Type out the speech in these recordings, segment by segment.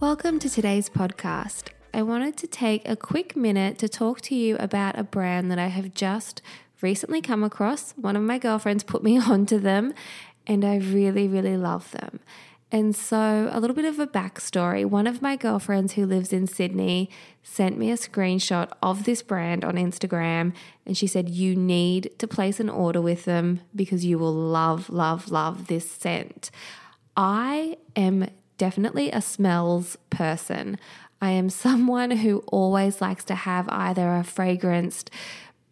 Welcome to today's podcast. I wanted to take a quick minute to talk to you about a brand that I have just recently come across. One of my girlfriends put me onto them, and I really, really love them. And so, a little bit of a backstory. One of my girlfriends who lives in Sydney sent me a screenshot of this brand on Instagram, and she said, You need to place an order with them because you will love, love, love this scent. I am definitely a smells person. I am someone who always likes to have either a fragranced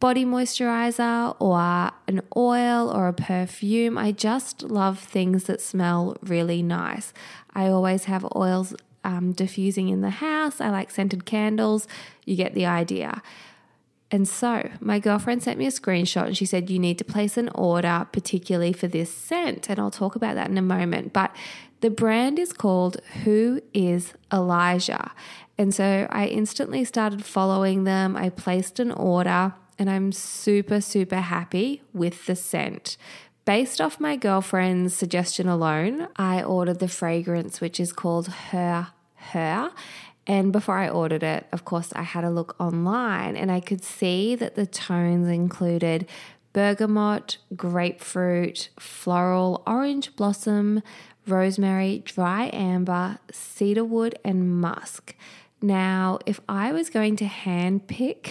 body moisturizer or an oil or a perfume. I just love things that smell really nice. I always have oils um, diffusing in the house. I like scented candles. You get the idea. And so, my girlfriend sent me a screenshot and she said, You need to place an order, particularly for this scent. And I'll talk about that in a moment. But the brand is called Who is Elijah? And so I instantly started following them. I placed an order and I'm super, super happy with the scent. Based off my girlfriend's suggestion alone, I ordered the fragrance, which is called Her Her. And before I ordered it, of course, I had a look online and I could see that the tones included bergamot, grapefruit, floral, orange blossom, rosemary, dry amber, cedarwood, and musk. Now, if I was going to handpick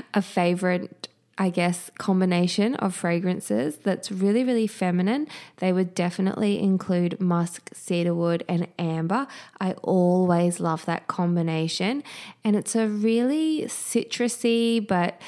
a favorite, I guess, combination of fragrances that's really, really feminine, they would definitely include musk, cedarwood, and amber. I always love that combination. And it's a really citrusy, but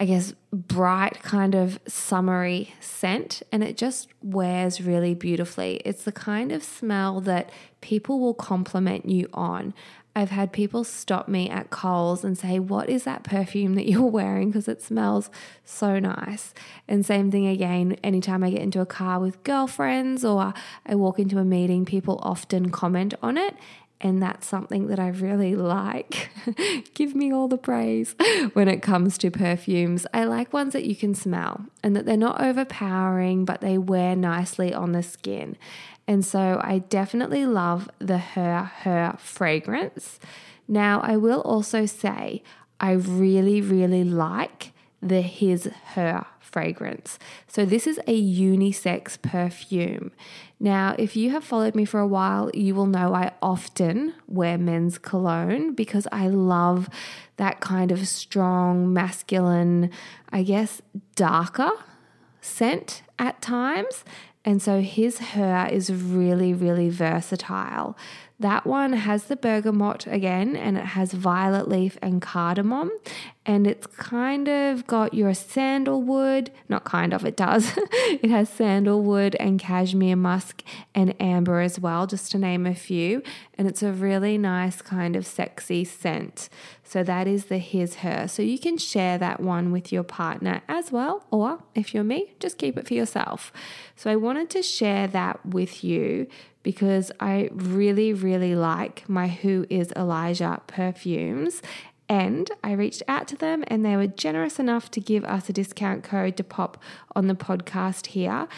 I guess, bright kind of summery scent, and it just wears really beautifully. It's the kind of smell that people will compliment you on. I've had people stop me at Coles and say, What is that perfume that you're wearing? Because it smells so nice. And same thing again, anytime I get into a car with girlfriends or I walk into a meeting, people often comment on it. And that's something that I really like. Give me all the praise when it comes to perfumes. I like ones that you can smell and that they're not overpowering, but they wear nicely on the skin. And so I definitely love the Her Her fragrance. Now, I will also say I really, really like the His Her fragrance. So, this is a unisex perfume. Now, if you have followed me for a while, you will know I often wear men's cologne because I love that kind of strong, masculine, I guess, darker scent at times. And so his her is really, really versatile. That one has the bergamot again, and it has violet leaf and cardamom. And it's kind of got your sandalwood, not kind of, it does. it has sandalwood and cashmere musk and amber as well, just to name a few. And it's a really nice kind of sexy scent. So that is the his her. So you can share that one with your partner as well, or if you're me, just keep it for yourself. So I wanted to share that with you because I really, really like my Who is Elijah perfumes. And I reached out to them and they were generous enough to give us a discount code to pop on the podcast here.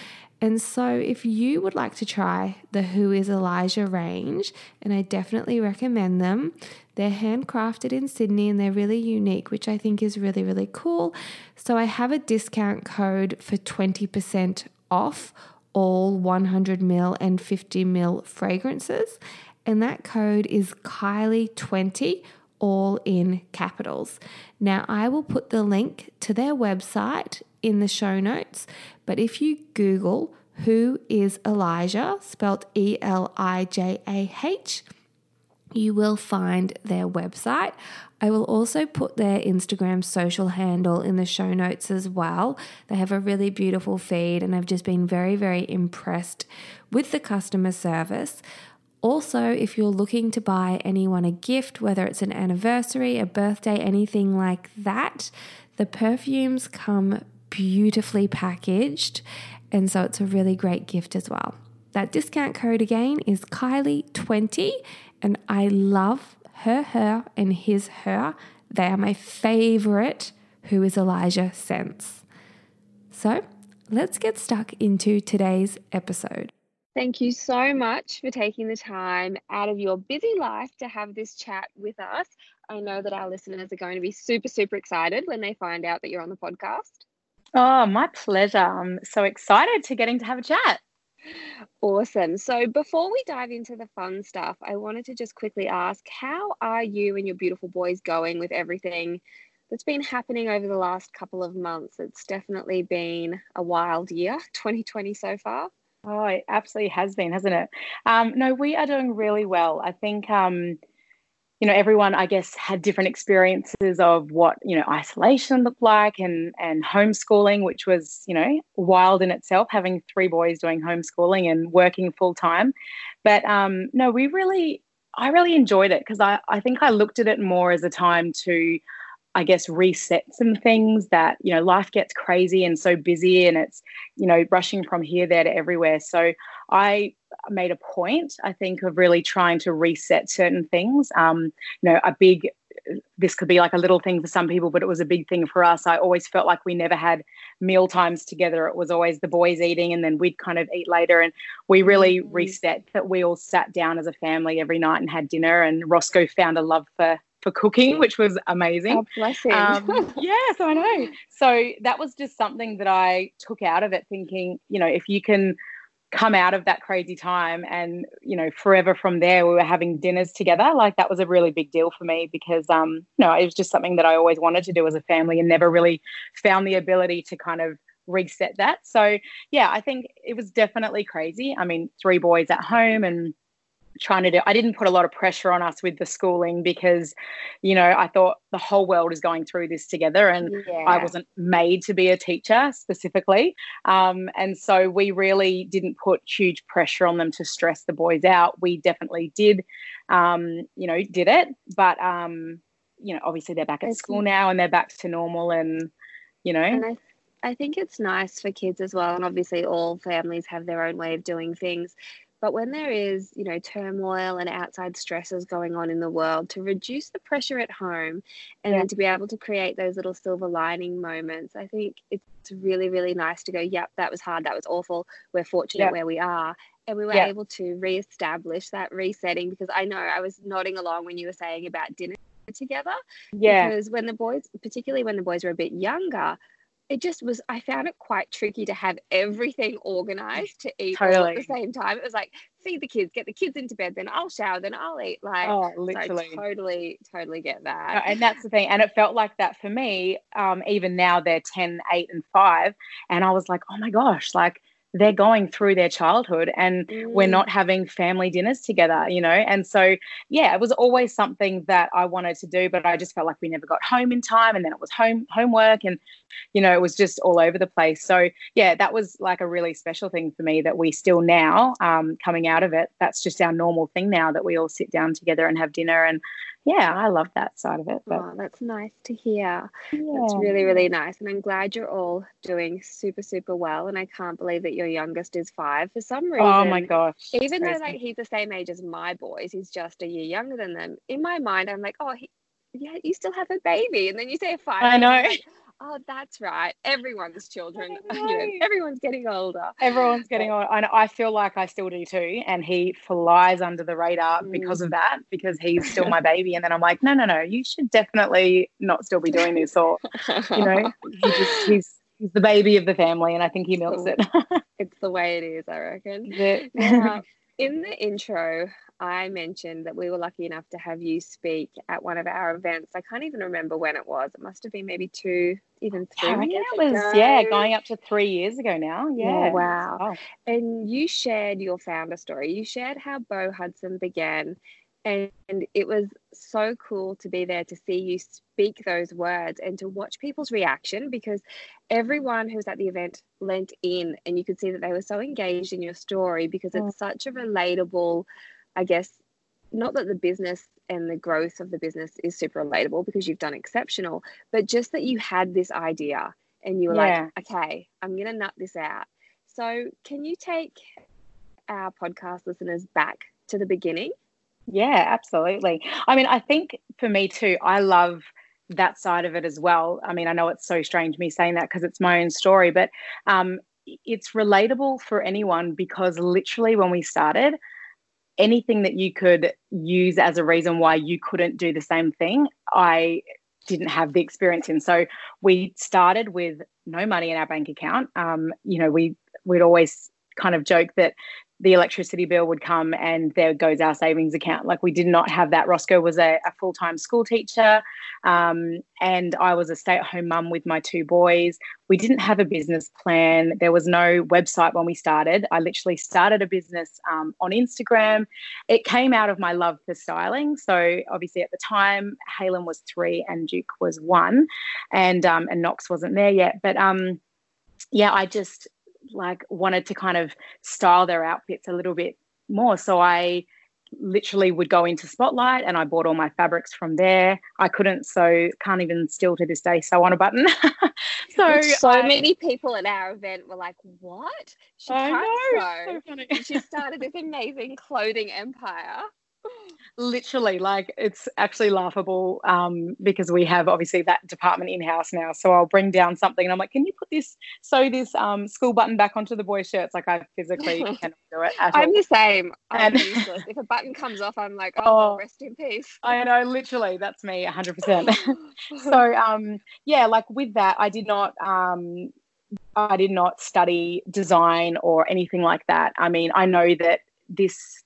And so, if you would like to try the Who is Elijah range, and I definitely recommend them, they're handcrafted in Sydney and they're really unique, which I think is really, really cool. So, I have a discount code for 20% off all 100 ml and 50 ml fragrances. And that code is Kylie20, all in capitals. Now, I will put the link to their website in the show notes, but if you Google who is Elijah, spelled E L I J A H, you will find their website. I will also put their Instagram social handle in the show notes as well. They have a really beautiful feed, and I've just been very, very impressed with the customer service. Also, if you're looking to buy anyone a gift, whether it's an anniversary, a birthday, anything like that, the perfumes come beautifully packaged, and so it's a really great gift as well. That discount code again is Kylie20, and I love her, her, and his, her. They are my favorite Who is Elijah scents. So let's get stuck into today's episode. Thank you so much for taking the time out of your busy life to have this chat with us. I know that our listeners are going to be super, super excited when they find out that you're on the podcast. Oh, my pleasure. I'm so excited to getting to have a chat. Awesome. So, before we dive into the fun stuff, I wanted to just quickly ask how are you and your beautiful boys going with everything that's been happening over the last couple of months? It's definitely been a wild year, 2020 so far. Oh, it absolutely has been, hasn't it? Um, no, we are doing really well. I think, um, you know, everyone, I guess, had different experiences of what, you know, isolation looked like and, and homeschooling, which was, you know, wild in itself, having three boys doing homeschooling and working full time. But um, no, we really, I really enjoyed it because I, I think I looked at it more as a time to, I guess, reset some things that, you know, life gets crazy and so busy and it's, you know, rushing from here, there to everywhere. So I made a point, I think, of really trying to reset certain things. Um, you know, a big, this could be like a little thing for some people, but it was a big thing for us. I always felt like we never had meal times together. It was always the boys eating and then we'd kind of eat later. And we really mm-hmm. reset that we all sat down as a family every night and had dinner. And Roscoe found a love for for cooking, which was amazing. Oh, bless him. Um, yes, I know. So that was just something that I took out of it, thinking, you know, if you can come out of that crazy time and you know forever from there we were having dinners together like that was a really big deal for me because um you know it was just something that I always wanted to do as a family and never really found the ability to kind of reset that so yeah I think it was definitely crazy I mean three boys at home and trying to do i didn't put a lot of pressure on us with the schooling because you know i thought the whole world is going through this together and yeah. i wasn't made to be a teacher specifically um, and so we really didn't put huge pressure on them to stress the boys out we definitely did um, you know did it but um, you know obviously they're back at school now and they're back to normal and you know and I- I think it's nice for kids as well. And obviously, all families have their own way of doing things. But when there is, you know, turmoil and outside stresses going on in the world, to reduce the pressure at home and yeah. then to be able to create those little silver lining moments, I think it's really, really nice to go, yep, that was hard, that was awful. We're fortunate yeah. where we are. And we were yeah. able to reestablish that resetting because I know I was nodding along when you were saying about dinner together. Yeah. Because when the boys, particularly when the boys were a bit younger, it just was i found it quite tricky to have everything organized to eat totally. all at the same time. It was like feed the kids get the kids into bed then i'll shower then i'll eat like oh literally. so totally totally get that. And that's the thing and it felt like that for me um, even now they're 10 8 and 5 and i was like oh my gosh like they're going through their childhood and mm. we're not having family dinners together, you know? And so, yeah, it was always something that I wanted to do, but I just felt like we never got home in time. And then it was home homework and, you know, it was just all over the place. So, yeah, that was like a really special thing for me that we still now, um, coming out of it, that's just our normal thing now that we all sit down together and have dinner and, yeah, I love that side of it. But oh, that's nice to hear. Yeah. That's really, really nice. And I'm glad you're all doing super, super well. And I can't believe that your youngest is five. For some reason, oh my gosh. Even though like he's the same age as my boys, he's just a year younger than them. In my mind, I'm like, oh, he, yeah, you still have a baby. And then you say five. I know. Oh, that's right. Everyone's children, you know, everyone's getting older. Everyone's getting older. And I feel like I still do too. And he flies under the radar mm. because of that, because he's still my baby. And then I'm like, no, no, no, you should definitely not still be doing this. Or, you know, he just, he's, he's the baby of the family. And I think he milks it. it's the way it is, I reckon. Yeah. in the intro, I mentioned that we were lucky enough to have you speak at one of our events. I can't even remember when it was. It must have been maybe two, even three. Yeah, years it was ago. yeah, going up to three years ago now. Yeah. yeah wow. Oh. And you shared your founder story. You shared how Beau Hudson began and it was so cool to be there to see you speak those words and to watch people's reaction because everyone who was at the event lent in and you could see that they were so engaged in your story because it's mm. such a relatable I guess, not that the business and the growth of the business is super relatable because you've done exceptional, but just that you had this idea and you were yeah. like, okay, I'm going to nut this out. So, can you take our podcast listeners back to the beginning? Yeah, absolutely. I mean, I think for me too, I love that side of it as well. I mean, I know it's so strange me saying that because it's my own story, but um, it's relatable for anyone because literally when we started, anything that you could use as a reason why you couldn't do the same thing, I didn't have the experience in. So we started with no money in our bank account. Um, you know, we we'd always kind of joke that the electricity bill would come and there goes our savings account. Like we did not have that. Roscoe was a, a full time school teacher, um, and I was a stay at home mum with my two boys. We didn't have a business plan. There was no website when we started. I literally started a business um, on Instagram. It came out of my love for styling. So obviously at the time, Halen was three and Duke was one, and um, and Knox wasn't there yet. But um, yeah, I just like wanted to kind of style their outfits a little bit more. So I literally would go into Spotlight and I bought all my fabrics from there. I couldn't sew, can't even still to this day sew on a button. so so I, many people at our event were like, "What? She I can't know, sew." So she started this amazing clothing empire literally like it's actually laughable um, because we have obviously that department in house now. So i'll bring down something and i'm like can you put this sew this um, school button back onto the boys shirts? Like i physically cannot do it i'm all. the same. I'm and if a button comes off i'm like oh, oh, rest in peace. I know literally that's me 100% so um yeah like with that i did not um i did not study design or anything like that. I mean i know that this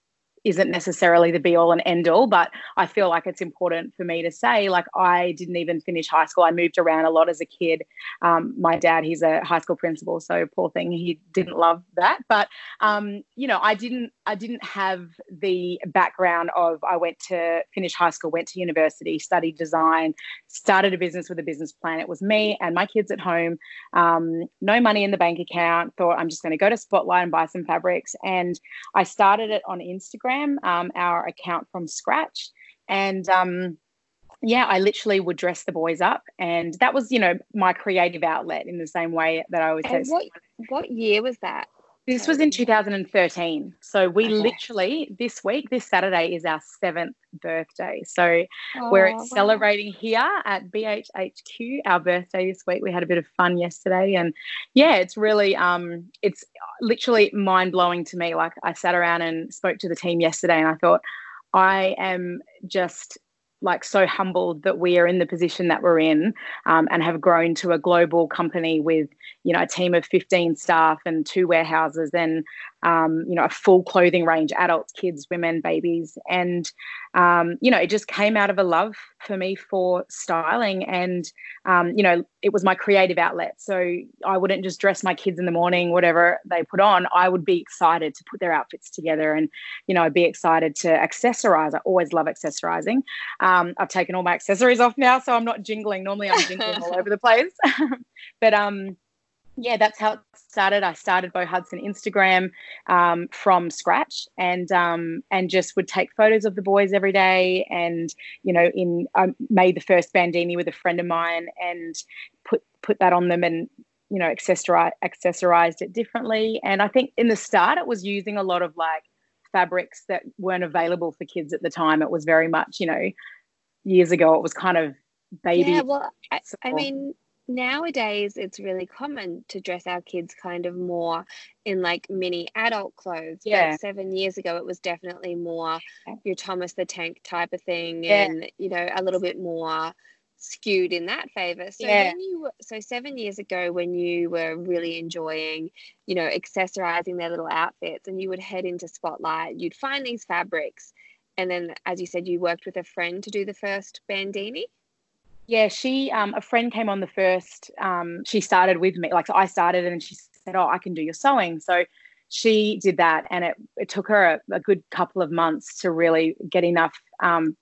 isn't necessarily the be all and end all, but I feel like it's important for me to say, like, I didn't even finish high school. I moved around a lot as a kid. Um, my dad, he's a high school principal, so poor thing, he didn't love that. But um, you know, I didn't, I didn't have the background of I went to finish high school, went to university, studied design, started a business with a business plan. It was me and my kids at home, um, no money in the bank account. Thought I'm just going to go to Spotlight and buy some fabrics, and I started it on Instagram um, our account from scratch. And um, yeah, I literally would dress the boys up, and that was, you know, my creative outlet in the same way that I was. say. What, what year was that? This was in 2013. So we okay. literally this week, this Saturday is our seventh birthday. So oh, we're wow. celebrating here at BHHQ our birthday this week. We had a bit of fun yesterday, and yeah, it's really um, it's literally mind blowing to me. Like I sat around and spoke to the team yesterday, and I thought I am just like so humbled that we are in the position that we're in um, and have grown to a global company with you know a team of 15 staff and two warehouses and um, you know, a full clothing range, adults, kids, women, babies. And, um, you know, it just came out of a love for me for styling. And, um, you know, it was my creative outlet. So I wouldn't just dress my kids in the morning, whatever they put on. I would be excited to put their outfits together and, you know, I'd be excited to accessorize. I always love accessorizing. Um, I've taken all my accessories off now, so I'm not jingling. Normally I'm jingling all over the place. but, um, yeah, that's how it started. I started Beau Hudson Instagram um, from scratch, and um, and just would take photos of the boys every day. And you know, in I made the first bandini with a friend of mine, and put put that on them, and you know, accessori- accessorized it differently. And I think in the start, it was using a lot of like fabrics that weren't available for kids at the time. It was very much, you know, years ago, it was kind of baby. Yeah, well, I, I mean nowadays it's really common to dress our kids kind of more in like mini adult clothes. Yeah. But seven years ago, it was definitely more your Thomas the Tank type of thing, Yeah. and you know a little bit more skewed in that favor. So Yeah. when you so seven years ago when you were really enjoying, you know, accessorizing their little outfits, and you would head into Spotlight, you'd find these fabrics, and then as you said, you worked with a friend to do the first bandini. Yeah, she um a friend came on the first um she started with me like so I started and she said, "Oh, I can do your sewing." So she did that and it it took her a, a good couple of months to really get enough um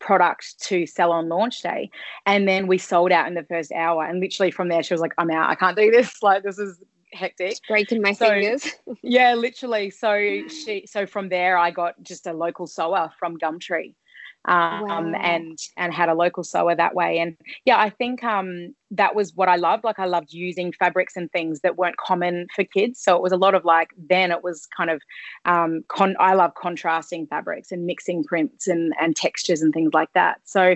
product to sell on launch day. And then we sold out in the first hour and literally from there she was like i'm out. I can't do this. Like this is hectic. It's breaking my So- fingers. yeah literally. So she so from there i got just a local sewer from gumtree um Wow. and and had a local sewer that way and yeah i think um that was what i loved like i loved using fabrics and things that weren't common for kids so it was a lot of like then it was kind of um con i love contrasting fabrics and mixing prints and and textures and things like that so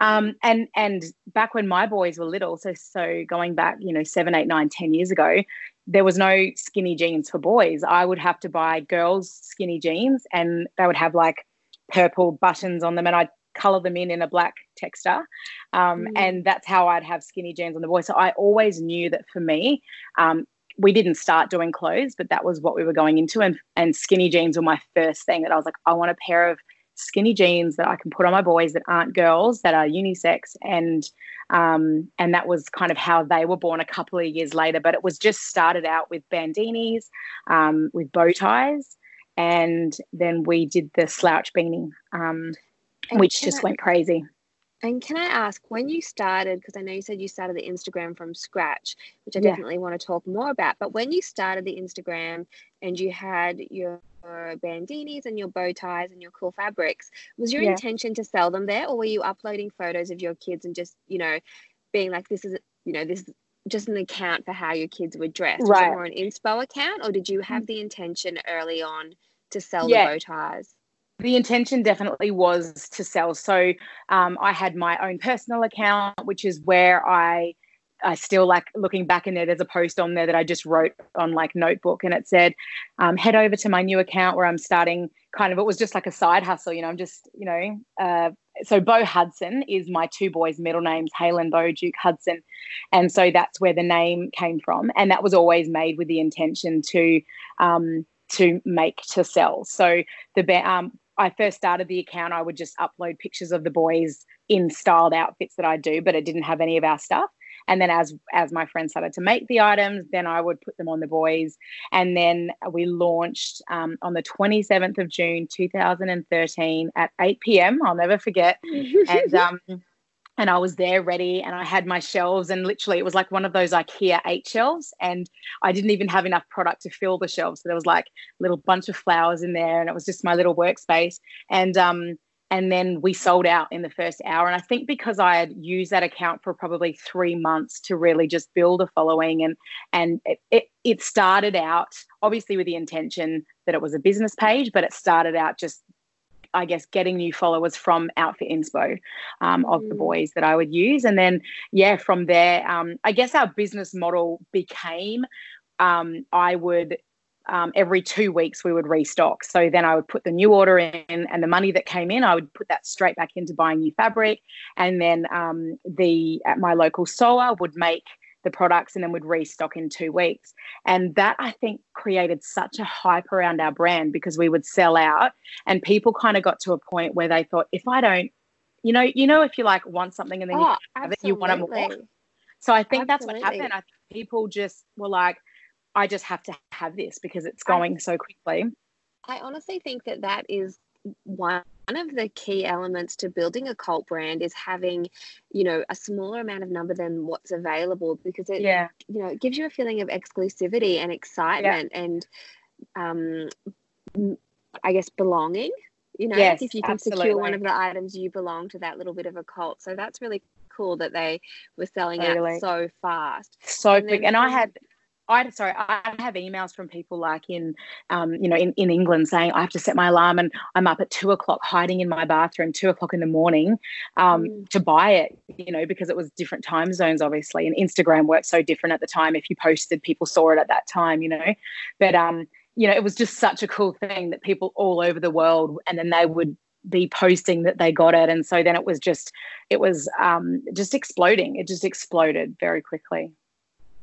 um and and back when my boys were little so so going back you know seven eight nine ten years ago there was no skinny jeans for boys. I would have to buy girls skinny jeans and they would have like purple buttons on them and I'd color them in in a black texture. Um, Mm. And that's how I'd have skinny jeans on the boys. So I always knew that for me, um, we didn't start doing clothes, but that was what we were going into. And, and skinny jeans were my first thing that I was like, I want a pair of skinny jeans that I can put on my boys that aren't girls, that are unisex. And um, and that was kind of how they were born a couple of years later. But it was just started out with bandinis, um, with bow ties, and then we did the slouch beanie, um, which just I- went crazy. And can I ask when you started, because I know you said you started the Instagram from scratch, which I Yeah. definitely want to talk more about, but when you started the Instagram and you had your bandinis and your bow ties and your cool fabrics, was your Yeah. intention to sell them there or were you uploading photos of your kids and just, you know, being like, this is, you know, this is just an account for how your kids were dressed? Right. more an inspo account or did you have the intention early on to sell Yeah. the bow ties? the intention definitely was to sell. So um, I had my own personal account, which is where I I still like looking back in there. There's a post on there that I just wrote on like notebook, and it said, um, "Head over to my new account where I'm starting." Kind of, it was just like a side hustle, you know. I'm just, you know, uh, so Beau Hudson is my two boys' middle names, Halen Beau Duke Hudson, and so that's where the name came from, and that was always made with the intention to um, to make to sell. So the um, I first started the account, I would just upload pictures of the boys in styled outfits that I do, but it didn't have any of our stuff. And then as as my friends started to make the items, then I would put them on the boys. And then we launched um, on the 27th of June 2013 at 8 p.m. I'll never forget. And um, and I was there ready, and I had my shelves, and literally it was like one of those IKEA eight shelves, and I didn't even have enough product to fill the shelves. So there was like a little bunch of flowers in there, and it was just my little workspace. And um, and then we sold out in the first hour. And I think because I had used that account for probably three months to really just build a following, and and it, it, it started out obviously with the intention that it was a business page, but it started out just I guess getting new followers from Outfit Inspo um, of the Mm. boys that I would use, and then yeah, from there, um, I guess our business model became um, I would um, every two weeks we would restock. So then I would put the new order in, and the money that came in, I would put that straight back into buying new fabric, and then um, the at my local sewer would make the products and then would restock in two weeks. And that I think created such a hype around our brand because we would sell out and people kind of got to a point where they thought, if I don't, you know, you know, if you like want something and then Oh, you have it, you want it more. absolutely. So I think that's what happened. I think people just were like, I just have to have this because it's I- going so quickly. I honestly think that that is one of the key elements to building a cult brand is having, you know, a smaller amount of number than what's available because it, Yeah. you know, it gives you a feeling of exclusivity and excitement and, um, i guess belonging. You know, Yes, if you can secure one of the items, you belong to that little bit of a cult. So that's really cool that they were selling Totally. out so fast. so And quick. then And I had, I sorry, I have emails from people like in, um, you know, in, in England saying I have to set my alarm and I'm up at two o'clock hiding in my bathroom, two o'clock in the morning, um, Mm. to buy it. You know, because it was different time zones, obviously, and Instagram worked so different at the time. If you posted, people saw it at that time. You know, but um, you know, it was just such a cool thing that people all over the world, and then they would be posting that they got it, and so then it was just, it was um, just exploding. It just exploded very quickly.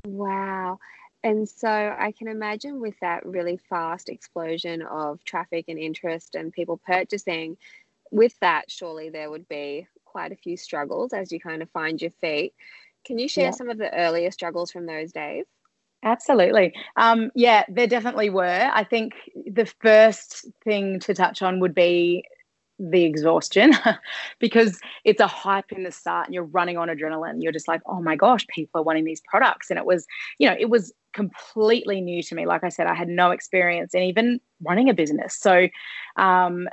Wow. And so I can imagine with that really fast explosion of traffic and interest and people purchasing, with that, surely there would be quite a few struggles as you kind of find your feet. Can you share Yeah. some of the earlier struggles from those days? Absolutely. Um, yeah, there definitely were. I think the first thing to touch on would be the exhaustion because it's a hype in the start and you're running on adrenaline. You're just like, oh my gosh, people are wanting these products. And it was, you know, it was completely new to me. Like I said, I had no experience in even running a business. So, um,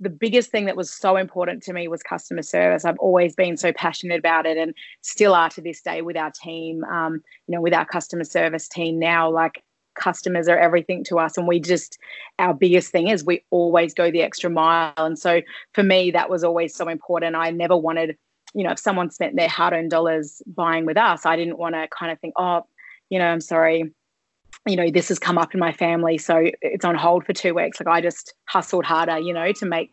the biggest thing that was so important to me was customer service. I've always been so passionate about it and still are to this day with our team. Um, you know, with our customer service team now, like customers are everything to us. And we just, our biggest thing is we always go the extra mile. And so for me, that was always so important. I never wanted, you know, if someone spent their hard earned dollars buying with us, I didn't want to kind of think, oh, you know, I'm sorry. You know, this has come up in my family, so it's on hold for two weeks. Like I just hustled harder, you know, to make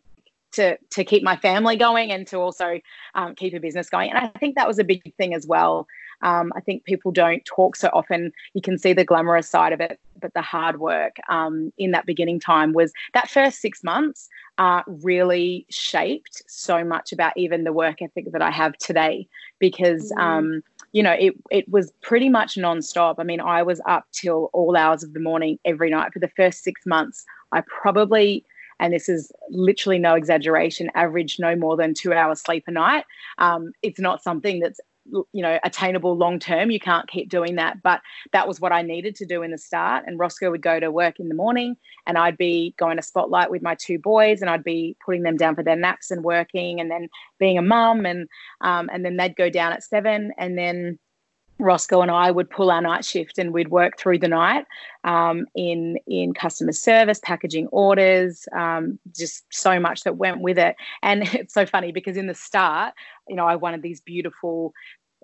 to to keep my family going and to also um, keep a business going. And I think that was a big thing as well. Um, I think people don't talk so often. You can see the glamorous side of it, but the hard work um, in that beginning time was that first six months uh, really shaped so much about even the work ethic that I have today. Because Mhm. You know, it it was pretty much nonstop. I mean, I was up till all hours of the morning every night for the first six months. I probably and this is literally no exaggeration, average no more than two hours sleep a night. Um, it's not something that's you know attainable long term you can't keep doing that. But that was what i needed to do in the start. And roscoe would go to work in the morning and i'd be going to spotlight with my two boys and i'd be putting them down for their naps and working and then being a mum and um, and then they'd go down at seven and then Roscoe and I would pull our night shift and we'd work through the night um, in in customer service, packaging orders, um, just so much that went with it. And it's so funny because in the start, you know, I wanted these beautiful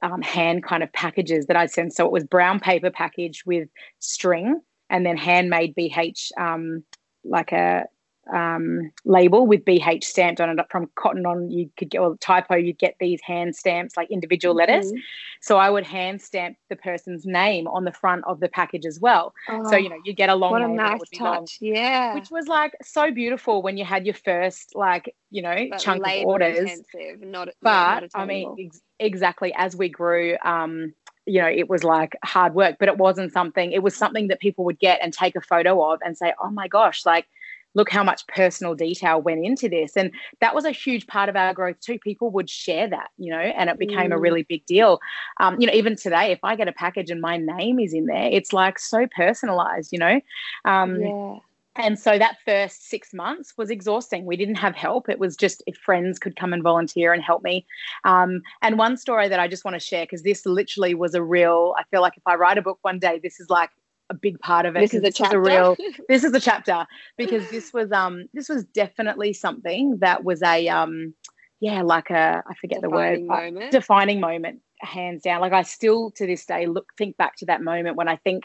um, hand kind of packages that I'd send. So it was brown paper package with string and then handmade BH, um, like a um, label with BH stamped on it from cotton on. You could get, or typo, you'd get these hand stamps, like individual letters. Mhm. So I would hand stamp the person's name on the front of the package as well. So, Oh, you know, you get a long what a name and it nice would be long, touch. Yeah. which was like so beautiful when you had your first, like, you know, But chunk of orders not, but not I mean, ex- exactly as we grew, um, you know, it was like hard work, but it wasn't something. It was something that people would get and take a photo of and say, "Oh my gosh!" Like, look how much personal detail went into this, and that was a huge part of our growth too. People would share that, you know, and it became a Mm. really big deal. Um, you know, even today, if I get a package and my name is in there, it's like so personalized, you know. Um, yeah. and so that first six months was exhausting. We didn't have help. It was just if friends could come and volunteer and help me. Um, and one story that I just want to share, because this literally was a real, I feel like if I write a book one day, this is like a big part of it. This is a chapter. real, this is a chapter because this was, um, this was definitely something that was a, um, yeah, like a, I forget the word, Defining moment. defining moment, hands down. Like I still to this day look, think back to that moment when I think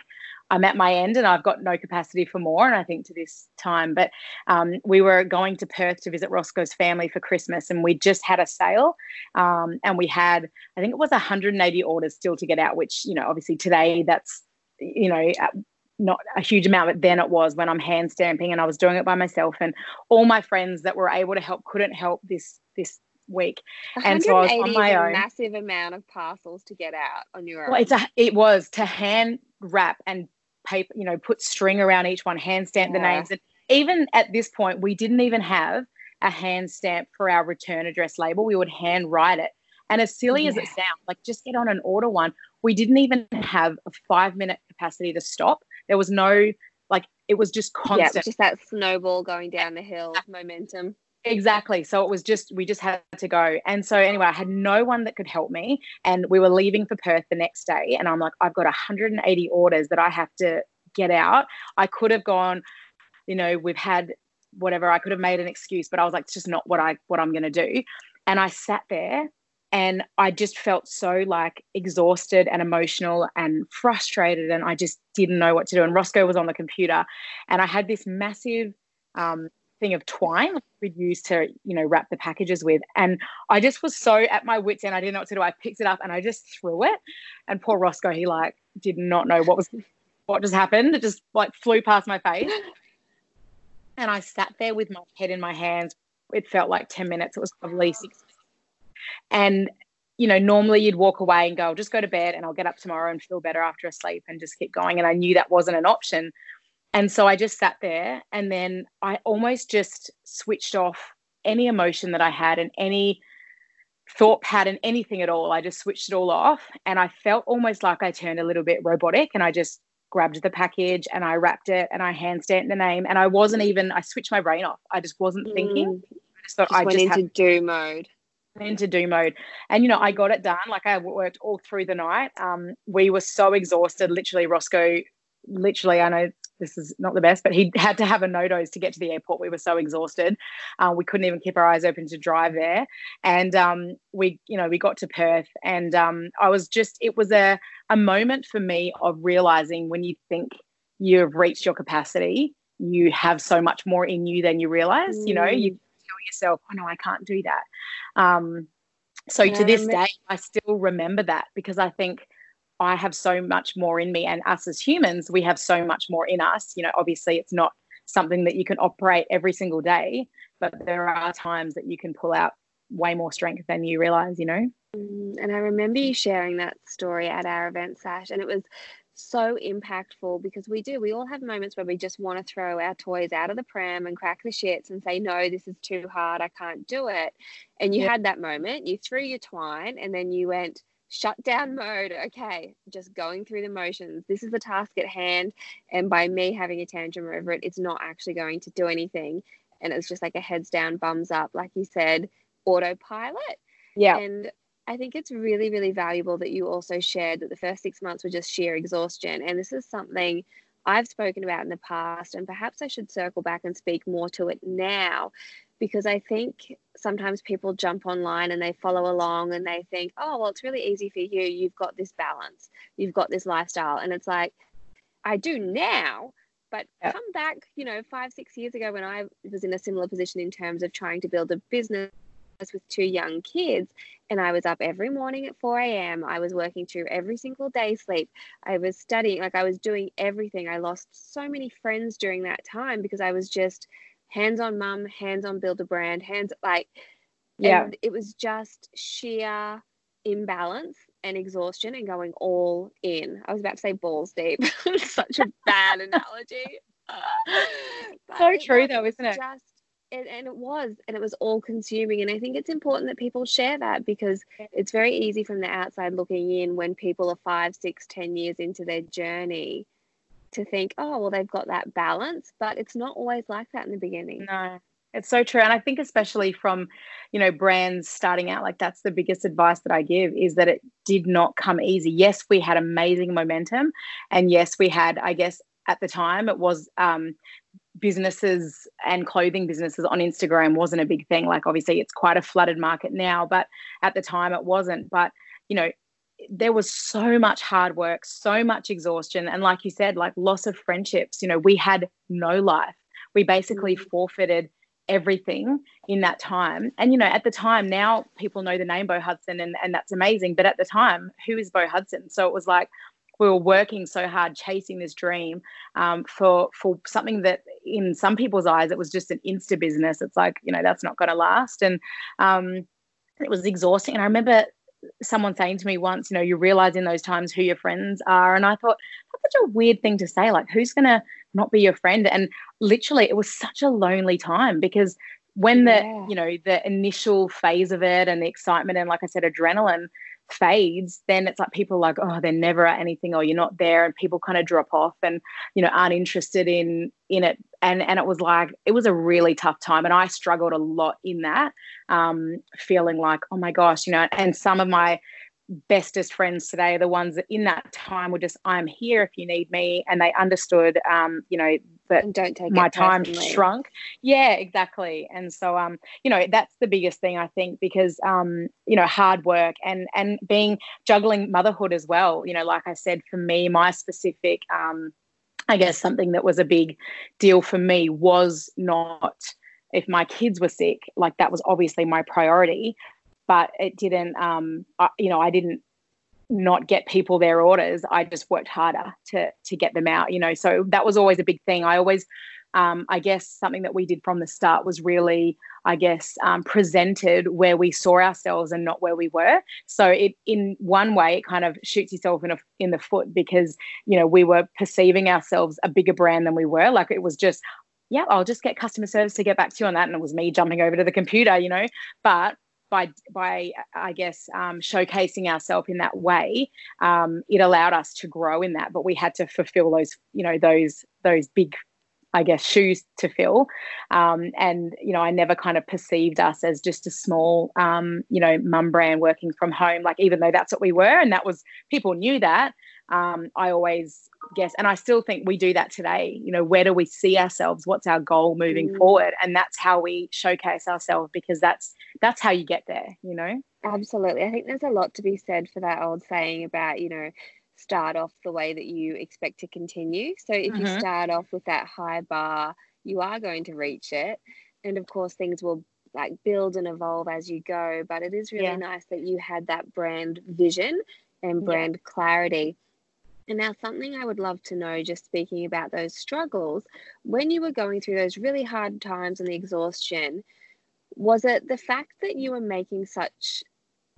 I'm at my end and I've got no capacity for more. And I think to this time, but um, we were going to Perth to visit Roscoe's family for Christmas and we just had a sale. Um, and we had, I think it was 180 orders still to get out, which, you know, obviously today that's, you know, not a huge amount, but then it was when I'm hand stamping and I was doing it by myself. And all my friends that were able to help couldn't help this, this week. And so I was on my own. massive amount of parcels to get out on your own. well. It's a, it was to hand wrap and paper, you know, put string around each one, hand stamp yeah. the names. And even at this point, we didn't even have a hand stamp for our return address label. We would hand write it. And as silly yeah. as it sounds, like just get on and order one. We didn't even have a five minute capacity to stop. There was no like it was just constant. Yeah, just that snowball going down the hill, momentum. Exactly. So it was just, we just had to go. And so, anyway, I had no one that could help me. And we were leaving for Perth the next day. And I'm like, I've got 180 orders that I have to get out. I could have gone, you know, we've had whatever, I could have made an excuse, but I was like, it's just not what I, what I'm going to do. And I sat there and I just felt so like exhausted and emotional and frustrated. And I just didn't know what to do. And Roscoe was on the computer and I had this massive, um, thing of twine we'd use to you know wrap the packages with and i just was so at my wits end i didn't know what to do i picked it up and i just threw it and poor roscoe he like did not know what was what just happened it just like flew past my face and i sat there with my head in my hands it felt like 10 minutes it was probably six and you know normally you'd walk away and go i'll just go to bed and i'll get up tomorrow and feel better after a sleep and just keep going and i knew that wasn't an option and so I just sat there and then I almost just switched off any emotion that I had and any thought pattern, anything at all. I just switched it all off. And I felt almost like I turned a little bit robotic and I just grabbed the package and I wrapped it and I hand stamped the name. And I wasn't even, I switched my brain off. I just wasn't mm. thinking. I just thought just I went just into had, do mode. Into do mode. And, you know, I got it done. Like I worked all through the night. Um, we were so exhausted. Literally, Roscoe literally, I know this is not the best, but he had to have a NoDoz to get to the airport. We were so exhausted. Uh, we couldn't even keep our eyes open to drive there. And um, we, you know, we got to Perth and um, I was just, it was a, a moment for me of realizing when you think you've reached your capacity, you have so much more in you than you realize. Mm. You know, you mm. Yourself, oh no, I can't do that. Um, so yeah, to this day, I still remember that because I think I have so much more in me, and us as humans, we have so much more in us. You know, obviously, it's not something that you can operate every single day, but there are times that you can pull out way more strength than you realize, you know? Mm, and I remember you sharing that story at our event, Sash, and it was so impactful because we do. We all have moments where we just want to throw our toys out of the pram and crack the shits and say, no, this is too hard. I can't do it. And you yeah. had that moment, you threw your twine, and then you went, shutdown mode. Okay, just going through the motions. This is the task at hand. And by me having a tantrum over it, it's not actually going to do anything. And it's just like a heads down, bums up, like you said, autopilot. Yeah. And I think it's really, really valuable that you also shared that the first six months were just sheer exhaustion. And this is something I've spoken about in the past, and perhaps I should circle back and speak more to it now because I think sometimes people jump online and they follow along and they think, oh, well, it's really easy for you. You've got this balance, you've got this lifestyle. And it's like, I do now. But come back, you know, five, six years ago when I was in a similar position in terms of trying to build a business with two young kids and I was up every morning at 4 a.m. I was working through every single day sleep. I was studying, like I was doing everything. I lost so many friends during that time because I was just hands on mum, hands on build a brand, hands like, yeah, it was just sheer imbalance and exhaustion and going all in. I was about to say balls deep. Such a bad analogy. so true though, isn't it? Just and, and it was and it was all consuming and i think it's important that people share that because it's very easy from the outside looking in when people are five six ten years into their journey to think, oh, well, they've got that balance, but it's not always like that in the beginning. No, it's so true. And I think, especially from, you know, brands starting out, like that's the biggest advice that I give is that it did not come easy. Yes, we had amazing momentum. And yes, we had, I guess, at the time, it was um, businesses and clothing businesses on Instagram wasn't a big thing. Like, obviously, it's quite a flooded market now, but at the time, it wasn't. But, you know, there was so much hard work, so much exhaustion. And like you said, like loss of friendships, you know, we had no life. We basically mm-hmm. forfeited everything in that time. And, you know, at the time, now people know the name Beau Hudson and, and that's amazing. But at the time, who is Beau Hudson? So it was like, we were working so hard chasing this dream um, for for something that in some people's eyes it was just an insta business. It's like you know that's not going to last. And um, it was exhausting. And i remember someone saying to me once you know you realize in those times who your friends are. And i thought that's such a weird thing to say. Like who's going to not be your friend? And literally it was such a lonely time because when the yeah. you know the initial phase of it and the excitement and like i said adrenaline fades, then it's like people like, oh, they're never at anything or you're not there and people kind of drop off and, you know, aren't interested in in it. And and it was like it was a really tough time. And I struggled a lot in that, um, feeling like, oh my gosh, you know, and some of my bestest friends today are the ones that in that time were just i'm here if you need me and they understood um you know that and don't take my time shrunk. Yeah exactly. And so um you know that's the biggest thing i think because um you know hard work and and being juggling motherhood as well. You know like i said for me my specific um i guess something that was a big deal for me was not if my kids were sick like that was obviously my priority but it didn't um I, you know i didn't not get people their orders i just worked harder to to get them out you know so that was always a big thing i always um, I guess something that we did from the start was really, I guess, um, presented where we saw ourselves and not where we were. So it, in one way, it kind of shoots yourself in a, in the foot because you know we were perceiving ourselves a bigger brand than we were. Like it was just, yeah, I'll just get customer service to get back to you on that, and it was me jumping over to the computer, you know. But by by I guess um, showcasing ourselves in that way, um, it allowed us to grow in that. But we had to fulfill those you know those those big I guess shoes to fill, um, and you know I never kind of perceived us as just a small um, you know mum brand working from home. Like even though that's what we were, and that was people knew that. Um, I always guess and i still think we do that today you know where do we see ourselves what's our goal moving mm. forward and that's how we showcase ourselves because that's that's how you get there you know absolutely i think there's a lot to be said for that old saying about you know start off the way that you expect to continue so if mm-hmm. you start off with that high bar you are going to reach it and of course things will like build and evolve as you go but it is really yeah. nice that you had that brand vision and brand yeah. clarity and now, something I would love to know, just speaking about those struggles, when you were going through those really hard times and the exhaustion, was it the fact that you were making such,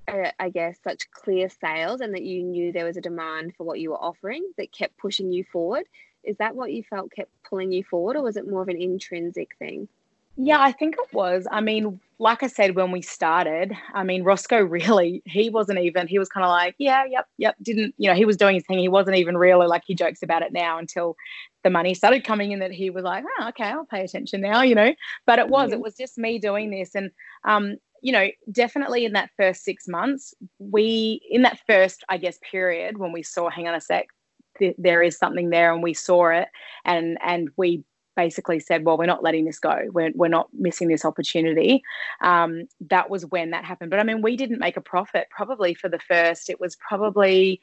uh, I guess, such clear sales and that you knew there was a demand for what you were offering that kept pushing you forward? Is that what you felt kept pulling you forward, or was it more of an intrinsic thing? Yeah, I think it was. I mean, like I said when we started, I mean, Roscoe really, he wasn't even, he was kind of like, yeah, yep, yep, didn't, you know, he was doing his thing. He wasn't even really like he jokes about it now until the money started coming in that he was like, oh, okay, I'll pay attention now, you know. But it was, mm-hmm. it was just me doing this. And, um, you know, definitely in that first six months, we, in that first, I guess, period when we saw, hang on a sec, th- there is something there and we saw it and and we basically said, well, we're not letting this go. We're, we're not missing this opportunity. Um, that was when that happened. But I mean, we didn't make a profit probably for the first, it was probably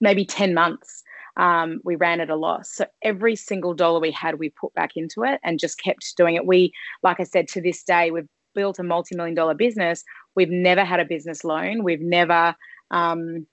maybe 10 months. Um, we ran at a loss. So every single dollar we had, we put back into it and just kept doing it. We, like I said, to this day, we've built a multi million dollar business. We've never had a business loan. We've never, um,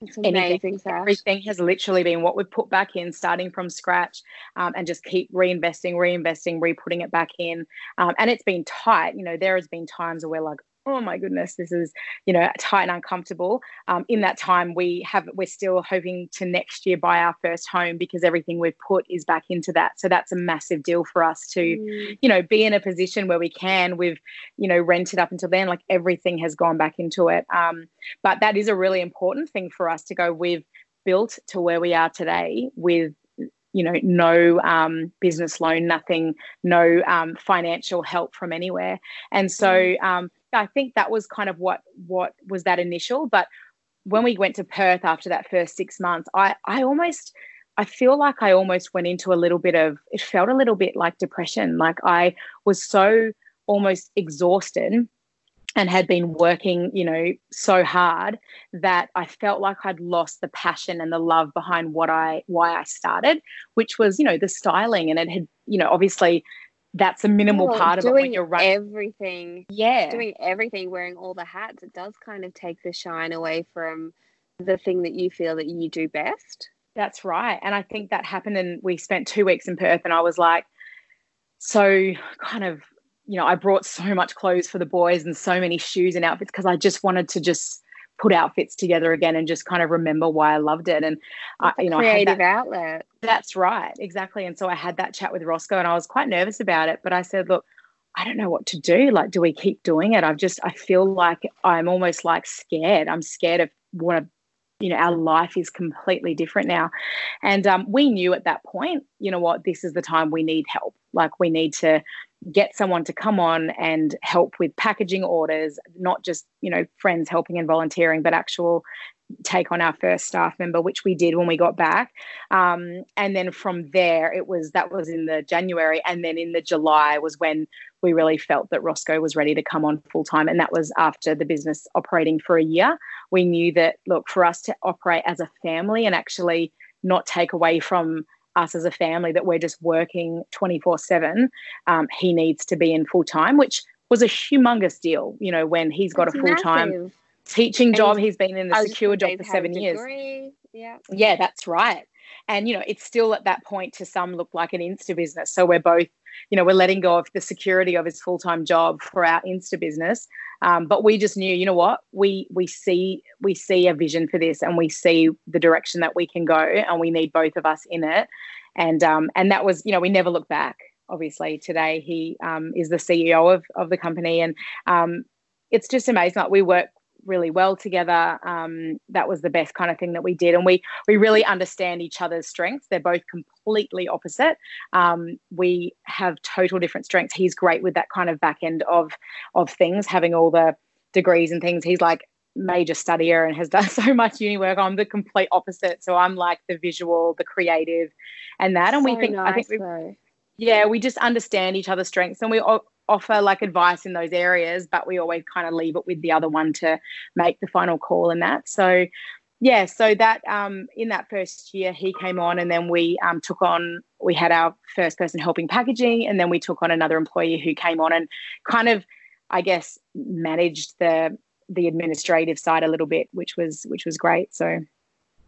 it's amazing. Everything has literally been what we've put back in, starting from scratch, um, and just keep reinvesting, reinvesting, re-putting it back in. Um, and it's been tight. You know, there has been times where we're like, oh my goodness, this is, you know, tight and uncomfortable. Um, in that time, we have, we're still hoping to next year buy our first home because everything we've put is back into that. So that's a massive deal for us to, mm. you know, be in a position where we can, we've, you know, rented up until then, like everything has gone back into it. Um, but that is a really important thing for us to go, we've built to where we are today with you know no um, business loan nothing no um, financial help from anywhere and so mm. um, I think that was kind of what what was that initial. But when we went to Perth after that first six months, I I almost I feel like I almost went into a little bit of it felt a little bit like depression. Like I was so almost exhausted and had been working, you know, so hard that I felt like I'd lost the passion and the love behind what I why I started, which was, you know, the styling. And it had, you know, obviously that's a minimal well, part of it when you're running everything. Yeah. Doing everything, wearing all the hats, it does kind of take the shine away from the thing that you feel that you do best. That's right. And I think that happened and we spent two weeks in Perth and I was like so kind of you know, I brought so much clothes for the boys and so many shoes and outfits because I just wanted to just put outfits together again and just kind of remember why I loved it. And I, you know, creative that, outlet. That's right, exactly. And so I had that chat with Roscoe, and I was quite nervous about it. But I said, look, I don't know what to do. Like, do we keep doing it? I've just, I feel like I'm almost like scared. I'm scared of what a, you know our life is completely different now and um, we knew at that point you know what this is the time we need help like we need to get someone to come on and help with packaging orders, not just, you know, friends helping and volunteering, but actual take on our first staff member, which we did when we got back. Um, and then from there, it was that was in the January. And then in the July was when we really felt that Roscoe was ready to come on full time. And that was after the business operating for a year. We knew that, look, for us to operate as a family and actually not take away from us as a family that we're just working 24 um, 7 he needs to be in full time which was a humongous deal you know when he's got That's a full time teaching and job he's been in the secure job for seven years. yeah. Yeah that's right. And you know it's still at that point to some look like an insta business. So we're both you know we're letting go of the security of his full-time job for our insta business um, but we just knew you know what? We we see we see a vision for this and we see the direction that we can go and we need both of us in it. And um, and that was you know we never look back obviously. Today he um, is the ceo of, of the company and um, it's just amazing. Like we work really well together. Um, that was the best kind of thing that we did, and we we really understand each other's strengths. They're both completely opposite. Um, we have total different strengths. He's great with that kind of back end of of things, having all the degrees and things. He's like major studier and has done so much uni work. I'm the complete opposite. So I'm like the visual, the creative, and that. And so we think nice, I think we, yeah, we just understand each other's strengths, and we offer like advice in those areas, but we always kind of leave it with the other one to make the final call in that. So yeah, so that um, in that first year he came on, and then we um, took on. We had our first person helping packaging, and then we took on another employee who came on and kind of, I guess, managed the the administrative side a little bit, which was which was great. So,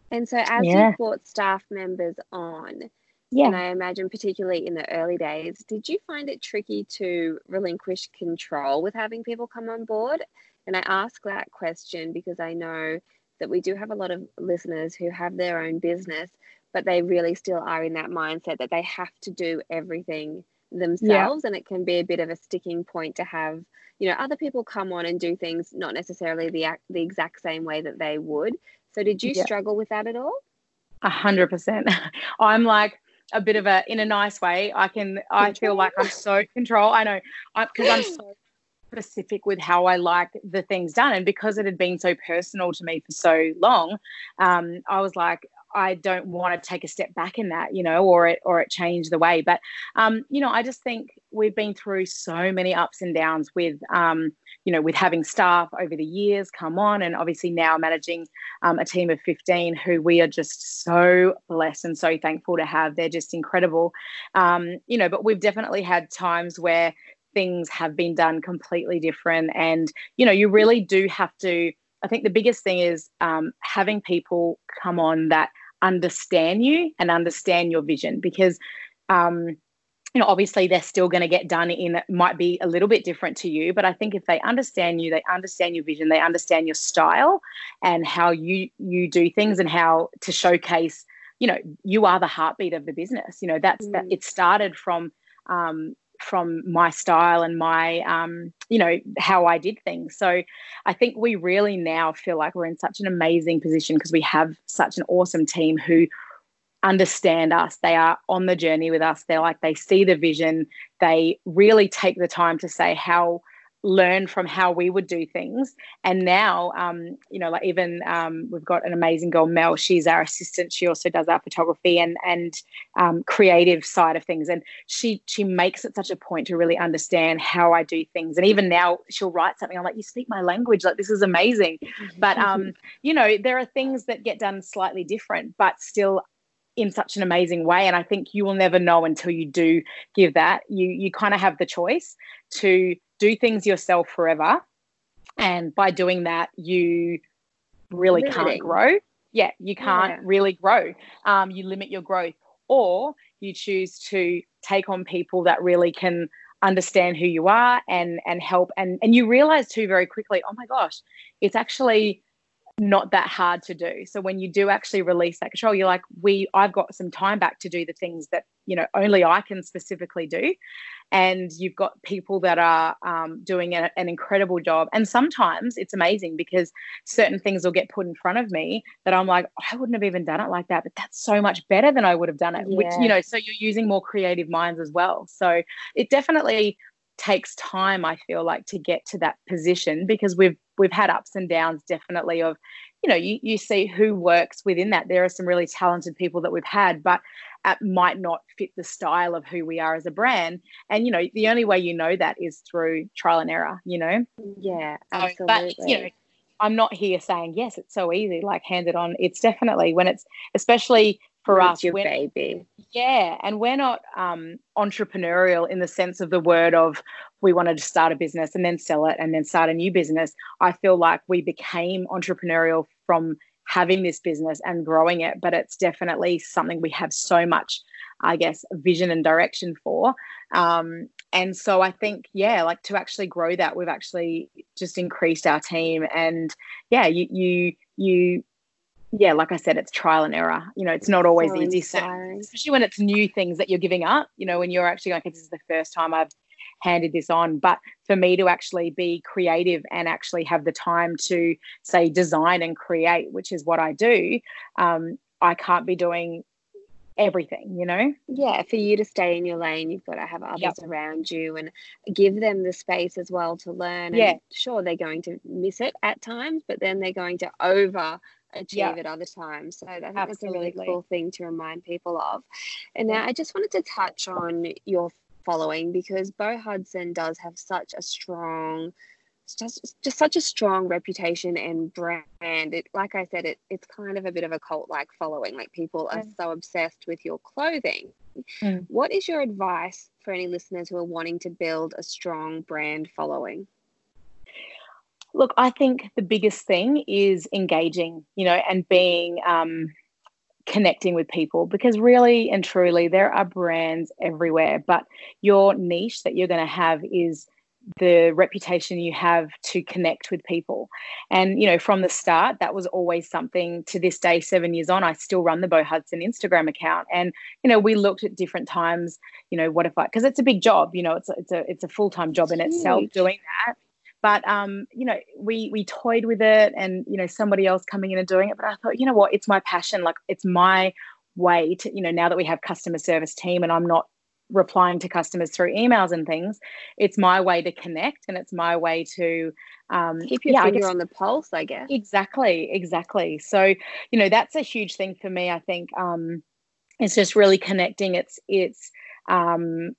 and so as yeah. you brought staff members on, yeah. And I imagine, particularly in the early days, did you find it tricky to relinquish control with having people come on board? And I ask that question because I know that we do have a lot of listeners who have their own business, but they really still are in that mindset that they have to do everything themselves. Yeah. And it can be a bit of a sticking point to have, you know, other people come on and do things not necessarily the, the exact same way that they would. So did you yeah. struggle with that at all? A hundred percent. I'm like, a bit of a in a nice way. I can I feel like I'm so control. I know because I'm so specific with how I like the things done, and because it had been so personal to me for so long, um, I was like, I don't want to take a step back in that, you know, or it or it changed the way. But um, you know, I just think we've been through so many ups and downs with um, you know, with having staff over the years come on, and obviously now managing um, a team of 15 who we are just so blessed and so thankful to have. They're just incredible. Um, you know, but we've definitely had times where things have been done completely different. And, you know, you really do have to, I think the biggest thing is um, having people come on that understand you and understand your vision because um, you know obviously they're still going to get done in might be a little bit different to you but i think if they understand you they understand your vision they understand your style and how you you do things and how to showcase you know you are the heartbeat of the business you know that's mm. that it started from um, from my style and my um, you know how i did things so i think we really now feel like we're in such an amazing position because we have such an awesome team who understand us. They are on the journey with us. They're like, they see the vision. They really take the time to say how learn from how we would do things. And now, um, you know, like even um, we've got an amazing girl, Mel. She's our assistant. She also does our photography and and um, creative side of things. And she she makes it such a point to really understand how I do things. And even now, she'll write something. I'm like, you speak my language. Like this is amazing. But um, you know, there are things that get done slightly different, but still in such an amazing way and i think you will never know until you do give that you you kind of have the choice to do things yourself forever. And by doing that, you really Limiting. can't grow. Yeah, you can't yeah. really grow. Um, you limit your growth, or you choose to take on people that really can understand who you are and and help and and you realize too very quickly oh my gosh it's actually not that hard to do. So when you do actually release that control, you're like, we, I've got some time back to do the things that you know only I can specifically do, and you've got people that are um, doing a, an incredible job. And sometimes it's amazing because certain things will get put in front of me that I'm like, I wouldn't have even done it like that, but that's so much better than I would have done it. Yeah. Which you know, so you're using more creative minds as well. So it definitely takes time i feel like to get to that position because we've we've had ups and downs definitely of you know you, you see who works within that there are some really talented people that we've had but it might not fit the style of who we are as a brand. And you know the only way you know that is through trial and error you know? Yeah absolutely but, you know i'm not here saying yes it's so easy like hand it on. It's definitely when it's especially for us your baby. Yeah and we're not um, entrepreneurial in the sense of the word of we wanted to start a business and then sell it and then start a new business. I feel like we became entrepreneurial from having this business and growing it but it's definitely something we have so much i guess vision and direction for um, and so i think yeah like to actually grow that we've actually just increased our team and yeah you you you yeah, like I said, it's trial and error. You know, it's not always so easy, especially when it's new things that you're giving up. You know, when you're actually like, this is the first time I've handed this on. But for me to actually be creative and actually have the time to say design and create, which is what I do, um, I can't be doing everything, you know? Yeah, for you to stay in your lane, you've got to have others yep. around you and give them the space as well to learn. Yeah. And sure, they're going to miss it at times, but then they're going to over achieve yeah. at other times. So I think that's a really cool thing to remind people of. And now I just wanted to touch on your following because Beau Hudson does have such a strong just just such a strong reputation and brand. It like I said, it it's kind of a bit of a cult like following. Like people are so obsessed with your clothing. Mm. What is your advice for any listeners who are wanting to build a strong brand following? Look, I think the biggest thing is engaging, you know, and being um, connecting with people because really and truly there are brands everywhere, but your niche that you're going to have is the reputation you have to connect with people. And, you know, from the start, that was always something to this day, seven years on, I still run the Beau Hudson Instagram account. And, you know, we looked at different times, you know, what if I, because it's a big job, you know, it's, it's a, it's a full-time job in itself doing that but um, you know, we we toyed with it, and you know, somebody else coming in and doing it. But I thought, you know what, it's my passion. Like it's my way to, you know, now that we have customer service team, and I'm not replying to customers through emails and things, it's my way to connect, and it's my way to um, keep your yeah, finger guess, on the pulse. I guess exactly, exactly. So you know, that's a huge thing for me. I think um, it's just really connecting. It's it's um,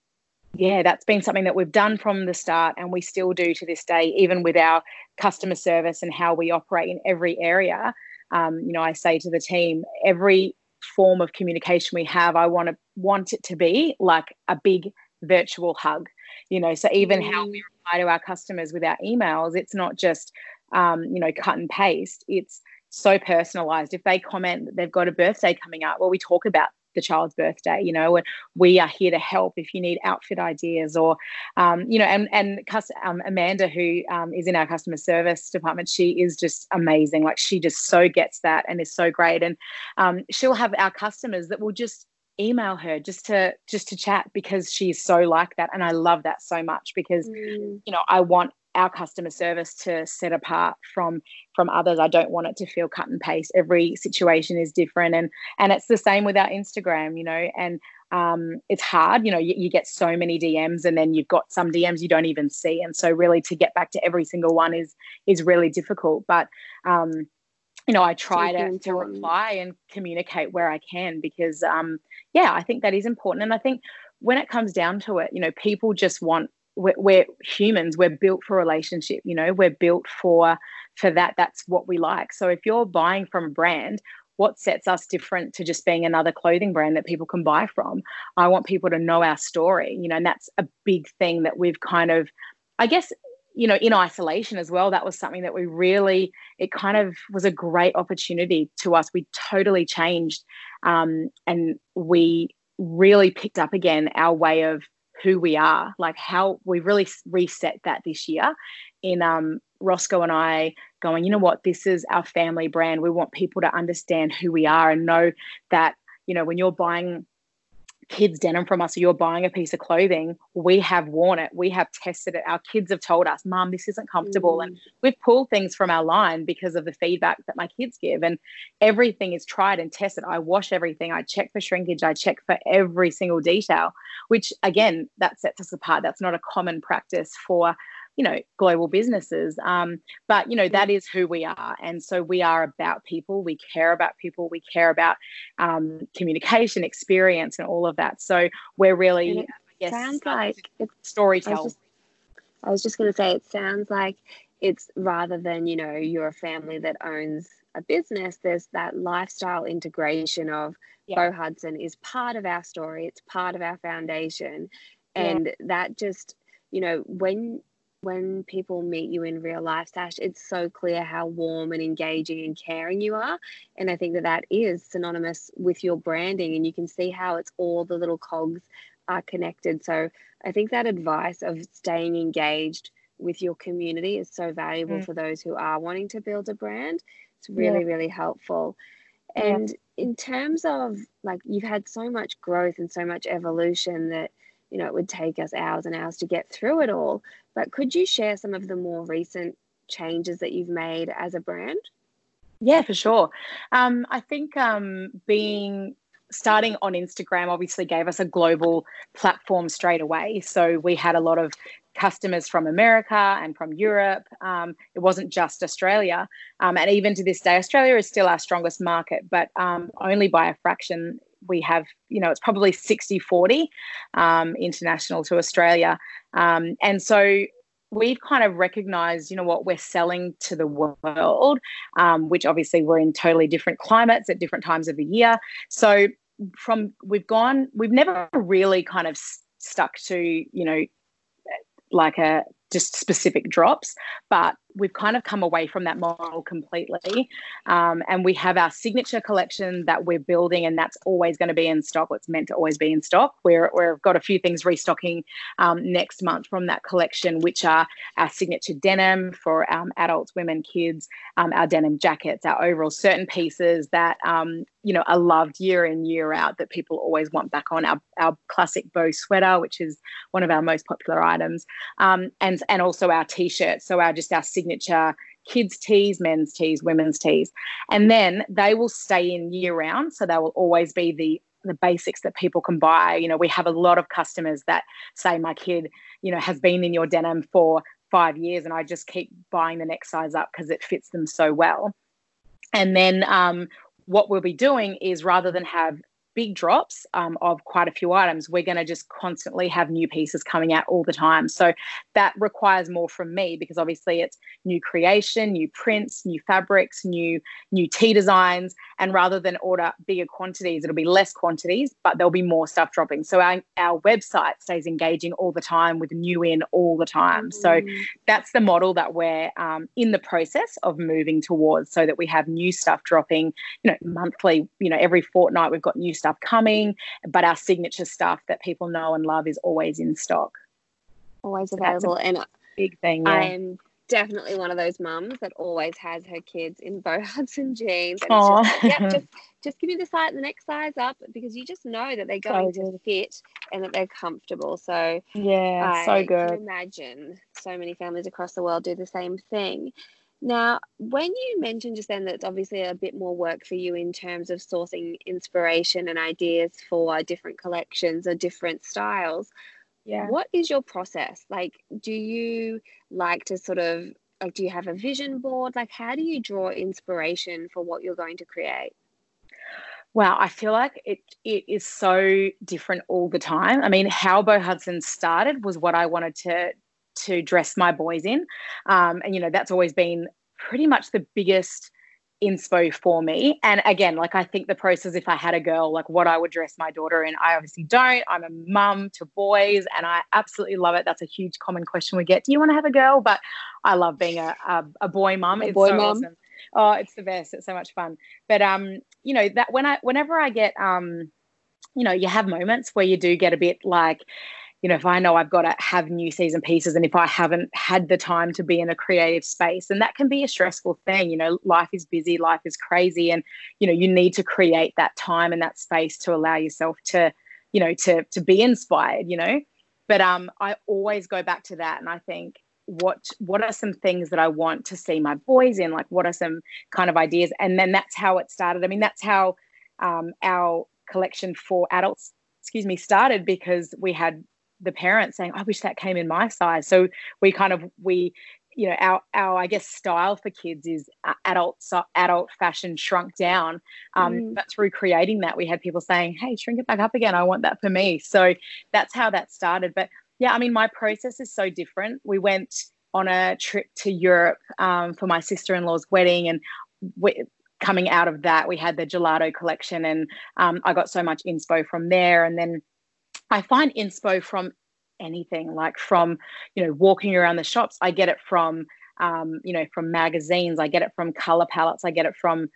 yeah, that's been something that we've done from the start and we still do to this day, even with our customer service and how we operate in every area. Um, you know, I say to the team, every form of communication we have, I want to want it to be like a big virtual hug. You know, so even mm. how we reply to our customers with our emails, it's not just um, you know, cut and paste. It's so personalized. If they comment that they've got a birthday coming up, well, we talk about the child's birthday, you know, and we are here to help if you need outfit ideas or, um, you know, and, and um, Amanda, who um, is in our customer service department, she is just amazing. Like she just so gets that and is so great. And um, she'll have our customers that will just email her just to just to chat because she's so like that and i love that so much because mm. you know i want our customer service to set apart from from others i don't want it to feel cut and paste every situation is different and and it's the same with our instagram you know and um, it's hard. You know, you, you, get so many DMs, and then you've got some DMs you don't even see, and so really to get back to every single one is is really difficult. But um, you know, I try to, to reply and communicate where I can because, um, yeah, I think that is important. And I think when it comes down to it, you know, people just want we're, we're, humans. We're built for relationship you know we're built for for that. That's what we like. So if you're buying from a brand what sets us different to just being another clothing brand that people can buy from? I want people to know our story you know and that's a big thing that we've kind of i guess you know in isolation as well that was something that we really it kind of was a great opportunity to us. We totally changed um, and we really picked up again our way of who we are, like how we really reset that this year in um, Roscoe and I going, you know what, this is our family brand. We want people to understand who we are and know that, you know, when you're buying kids denim from us or you're buying a piece of clothing, we have worn it. We have tested it. Our kids have told us, Mom, this isn't comfortable. Mm. And we've pulled things from our line because of the feedback that my kids give. And everything is tried and tested. I wash everything. I check for shrinkage. I check for every single detail, which again, that sets us apart. That's not a common practice for you know global businesses um, but you know that is who we are. And so we are about people. We care about people. We care about um, communication experience and all of that. So we're really yes sounds like it's storytelling I was just, just going to say it sounds like it's rather than you know you're a family that owns a business there's that lifestyle integration of yeah. Beau Hudson is part of our story. It's part of our foundation. And yeah. that just you know when when people meet you in real life, Sash, it's so clear how warm and engaging and caring you are. And I think that that is synonymous with your branding. And you can see how it's all the little cogs are connected. So I think that advice of staying engaged with your community is so valuable mm. for those who are wanting to build a brand. It's really, yeah. really helpful. And yeah. in terms of like, you've had so much growth and so much evolution that you know, it would take us hours and hours to get through it all. But could you share some of the more recent changes that you've made as a brand? Yeah, for sure. Um, I think um, being starting on Instagram obviously gave us a global platform straight away. So we had a lot of customers from America and from Europe. Um, it wasn't just Australia. Um, and even to this day, Australia is still our strongest market, but um, only by a fraction we have, you know, it's probably 60 40 um, international to Australia. Um, and so we've kind of recognized, you know, what we're selling to the world, um, which obviously we're in totally different climates at different times of the year. So from we've gone, we've never really kind of stuck to, you know, like a just specific drops, but we've kind of come away from that model completely. Um, and we have our signature collection that we're building, and that's always going to be in stock. It's meant to always be in stock. We're, we've got a few things restocking um, next month from that collection, which are our signature denim for um, adults, women, kids, um, our denim jackets, our overall certain pieces that um, you know are loved year in year out that people always want back on. Our, our classic bow sweater, which is one of our most popular items, um, and and also our t-shirts. So our just our signature kids tees, men's tees, women's tees. And then they will stay in year round. So they will always be the the basics that people can buy. You know, we have a lot of customers that say my kid, you know, has been in your denim for five years and I just keep buying the next size up because it fits them so well. And then um, what we'll be doing is rather than have big drops um, of quite a few items, we're going to just constantly have new pieces coming out all the time. So that requires more from me because obviously it's new creation, new prints, new fabrics, new new tee designs, and rather than order bigger quantities, it'll be less quantities, but there'll be more stuff dropping. So our, our website stays engaging all the time with new in all the time. Mm-hmm. So mm. that's the model that we're um, in the process of moving towards, so that we have new stuff dropping, you know, monthly. You know, every fortnight we've got new stuff stuff coming, but our signature stuff that people know and love is always in stock. Always available. and big thing. Yeah. I'm definitely one of those mums that always has her kids in Beau Hudson jeans. And just, yeah, just just give me the size, the next size up, because you just know that they're going so to fit and that they're comfortable. So yeah, I so good. Imagine so many families across the world do the same thing. Now, when you mentioned just then that it's obviously a bit more work for you in terms of sourcing inspiration and ideas for different collections or different styles, Yeah. what is your process? Like, do you like to sort of like do you have a vision board? Like, how do you draw inspiration for what you're going to create? Wow, I feel like it it is so different all the time. I mean, how Beau Hudson started was what I wanted to to dress my boys in, um, and you know that's always been pretty much the biggest inspo for me. And again, like I think the process, if I had a girl, like what I would dress my daughter in, I obviously don't. I'm a mum to boys, and I absolutely love it. That's a huge common question we get. Do you want to have a girl? But I love being a a, a boy mum. It's boy so mum. awesome. Oh, it's the best. It's so much fun. But um, you know that when I whenever I get um, you know, you have moments where you do get a bit like, you know, if I know I've got to have new season pieces, and if I haven't had the time to be in a creative space, and that can be a stressful thing. You know, life is busy, life is crazy, and you know, you need to create that time and that space to allow yourself to, you know, to to be inspired. You know, but um, I always go back to that, and I think what what are some things that I want to see my boys in? Like, what are some kind of ideas? And then that's how it started. I mean, that's how um, our collection for adults, excuse me, started because we had the parents saying, "I wish that came in my size." So we kind of we, you know, our our I guess style for kids is uh, adult adult fashion shrunk down. Um, Mm. But through creating that, we had people saying, "Hey, shrink it back up again. I want that for me." So that's how that started. But yeah, I mean, my process is so different. We went on a trip to Europe um, for my sister in law's wedding, and we, coming out of that, we had the gelato collection, and um, I got so much inspo from there. And then I find inspo from anything, like from you know walking around the shops. I get it from um, you know from magazines. I get it from color palettes. I get it from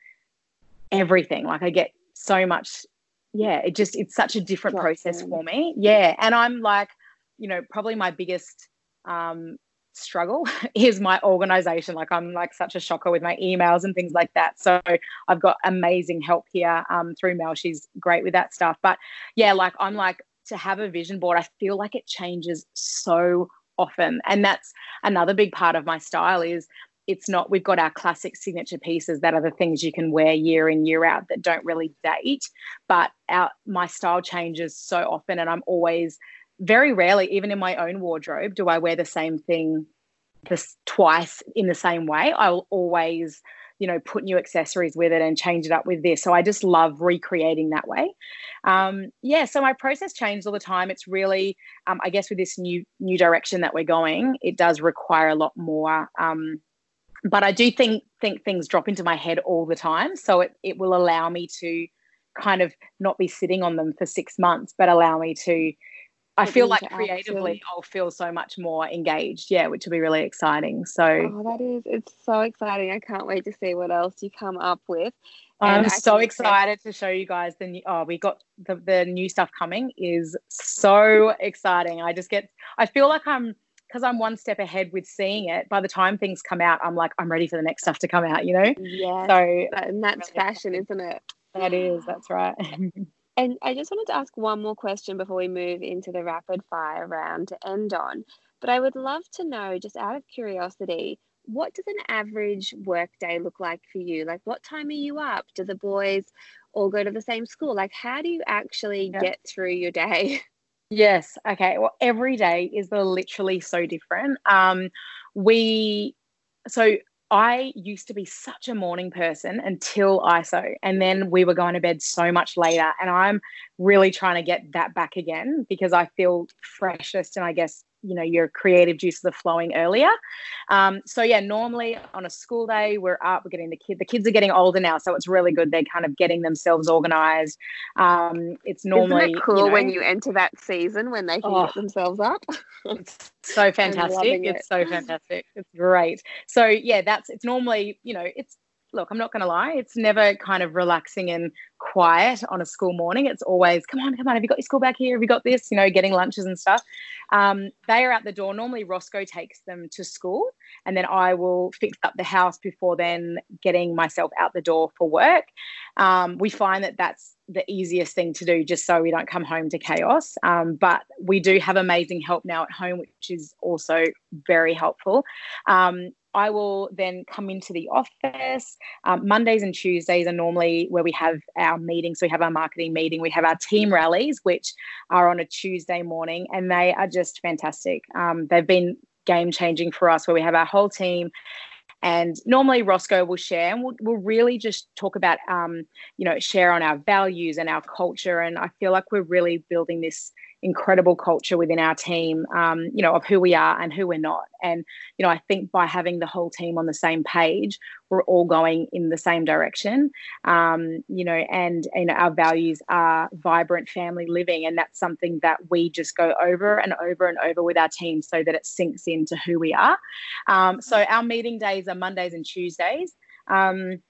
everything. Like I get so much. Yeah, it just it's such a different process for me. Yeah, and I'm like, you know, probably my biggest um, struggle is my organization. Like I'm like such a shocker with my emails and things like that. So I've got amazing help here um, through Mel. She's great with that stuff. But yeah, like I'm like to have a vision board. I feel like it changes so often, and that's another big part of my style is it's not we've got our classic signature pieces that are the things you can wear year in year out that don't really date but our my style changes so often and i'm always very rarely even in my own wardrobe do i wear the same thing this twice in the same way i'll always you know put new accessories with it and change it up with this. So i just love recreating that way. Um, yeah so my process changed all the time. It's really um, i guess with this new new direction that we're going it does require a lot more um, but I do think think things drop into my head all the time. So it, it will allow me to kind of not be sitting on them for six months, but allow me to I feel like creatively action. I'll feel so much more engaged. Yeah, which will be really exciting. So Oh, that is, it's so exciting. I can't wait to see what else you come up with. I'm so excited to show you guys the new oh we got the, the new stuff coming is so exciting. I just get I feel like I'm because I'm one step ahead with seeing it. By the time things come out, I'm like, I'm ready for the next stuff to come out, you know? Yeah. So and that's really fashion, isn't it? that is, that's right. And I just wanted to ask one more question before we move into the rapid fire round to end on. But I would love to know, just out of curiosity, what does an average work day look like for you? Like, what time are you up? Do the boys all go to the same school? Like, how do you actually Yeah. get through your day? Yes. Okay. Well, every day is literally so different. Um, we, so I used to be such a morning person until ISO, and then we were going to bed so much later. And I'm really trying to get that back again because I feel freshest and I guess you know your creative juices are flowing earlier um, so yeah normally on a school day we're up we're getting the kid the kids are getting older now so it's really good they're kind of getting themselves organized um, it's normally Isn't it cool know, when you enter that season when they can Oh. get themselves up? it's so fantastic it's it. so fantastic it's great so yeah that's it's normally you know it's look i'm not going to lie it's never kind of relaxing and quiet on a school morning. It's always come on come on have you got your school bag here? Have you got this? You know getting lunches and stuff. Um, they are out the door. Normally roscoe takes them to school and then i will fix up the house before then getting myself out the door for work. Um, we find that that's the easiest thing to do just so we don't come home to chaos. Um, but we do have amazing help now at home which is also very helpful. Um, I will then come into the office. Um, Mondays and Tuesdays are normally where we have our meetings. So we have our marketing meeting, we have our team rallies, which are on a Tuesday morning, and they are just fantastic. Um, they've been game changing for us, where we have our whole team and normally Roscoe will share, and we'll, we'll really just talk about, um, you know, share on our values and our culture. And I feel like we're really building this incredible culture within our team, um, you know, of who we are and who we're not. And, you know, I think by having the whole team on the same page, we're all going in the same direction, um, you know, and, know, our values are vibrant family living. And that's something that we just go over and over and over with our team so that it sinks into who we are. Um, so our meeting days are Mondays and Tuesdays. Um,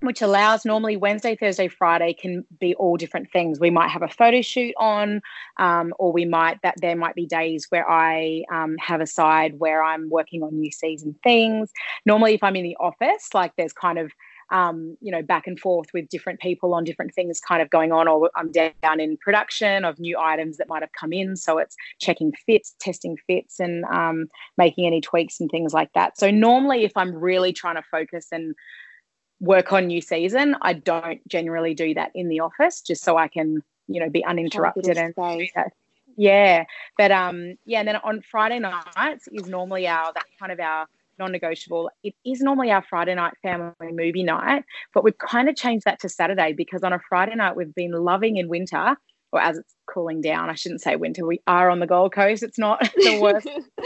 which allows normally Wednesday, Thursday, Friday can be all different things. We might have a photo shoot on, um, or we might that there might be days where I um, have a side where I'm working on new season things. Normally, if I'm in the office, like there's kind of um, you know back and forth with different people on different things kind of going on, or I'm down in production of new items that might have come in. So it's checking fits, testing fits, and um, making any tweaks and things like that. So normally, if I'm really trying to focus and work on new season, I don't generally do that in the office just so I can, you know, be uninterrupted and yeah. But um yeah, and then on Friday nights is normally our that kind of our non-negotiable. It is normally our Friday night family movie night, but we've kind of changed that to Saturday because on a Friday night we've been loving in winter or as it's cooling down. I shouldn't say winter. We are on the Gold Coast. It's not the worst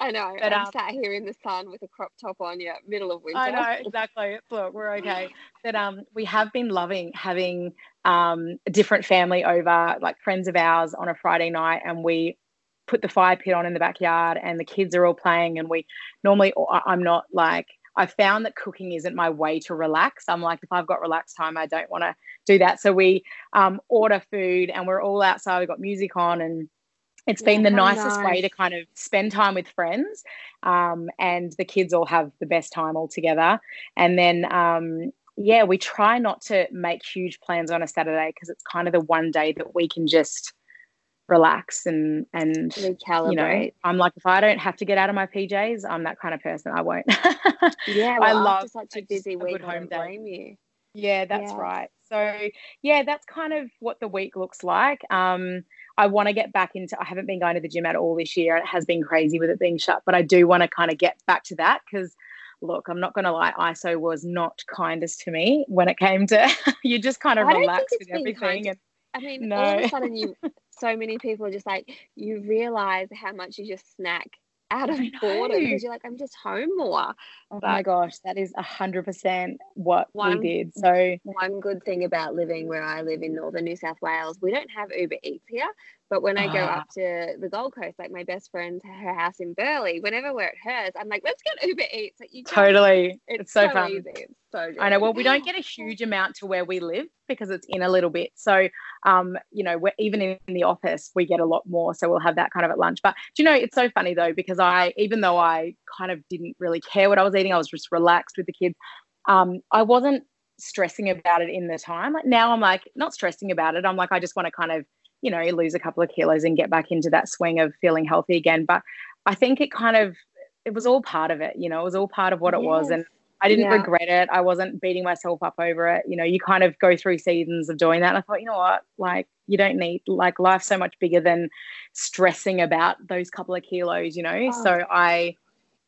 I know. But, I'm um, sat here in the sun with a crop top on, yeah, middle of winter. I know exactly. Look, we're okay. But um, we have been loving having um a different family over, like friends of ours, on a Friday night, and we put the fire pit on in the backyard, and the kids are all playing, and we normally I'm not like I found that cooking isn't my way to relax. I'm like, if I've got relaxed time, I don't want to do that. So we um, order food and we're all outside. We've got music on and it's been yeah, the nicest nice. way to kind of spend time with friends. Um, and the kids all have the best time all together. And then, um, yeah, we try not to make huge plans on a Saturday because it's kind of the one day that we can just relax and and recalibrate. You know, I'm like if I don't have to get out of my PJs, I'm that kind of person. I won't. yeah, well, I love such a busy week. home day. blame you. Yeah, that's yeah. right. So yeah, that's kind of what the week looks like. Um, I want to get back into. I haven't been going to the gym at all this year. It has been crazy with it being shut, but I do want to kind of get back to that because look, I'm not going to lie, ISO was not kindest to me when it came to you just kind of relax with everything. And I mean, no. all of a sudden you so many people are just like you realize how much you just snack out of boredom because you're like, I'm just home more. Oh but my gosh, that is a hundred percent what one, we did. So one good thing about living where I live in northern New South Wales, we don't have Uber Eats here. But when I go up ah. to the Gold Coast, like my best friend's her house in Burleigh, whenever we're at hers, I'm like, let's get Uber Eats. Like you totally, it's, it's so, so, fun. Easy. It's so good. I know. Well, we don't get a huge amount to where we live because it's in a little bit. So, um, you know, we're even in the office, we get a lot more. So we'll have that kind of at lunch. But do you know, it's so funny though because I, even though I kind of didn't really care what I was eating, I was just relaxed with the kids. Um, I wasn't stressing about it in the time. Now, I'm like not stressing about it. I'm like I just want to kind of you know, lose a couple of kilos and get back into that swing of feeling healthy again. But I think it kind of, it was all part of it, you know, it was all part of what it yes. was. And I didn't yeah. regret it. I wasn't beating myself up over it. You know, you kind of go through seasons of doing that. And I thought, you know what, like, you don't need, like, life's so much bigger than stressing about those couple of kilos, you know? Oh. So I,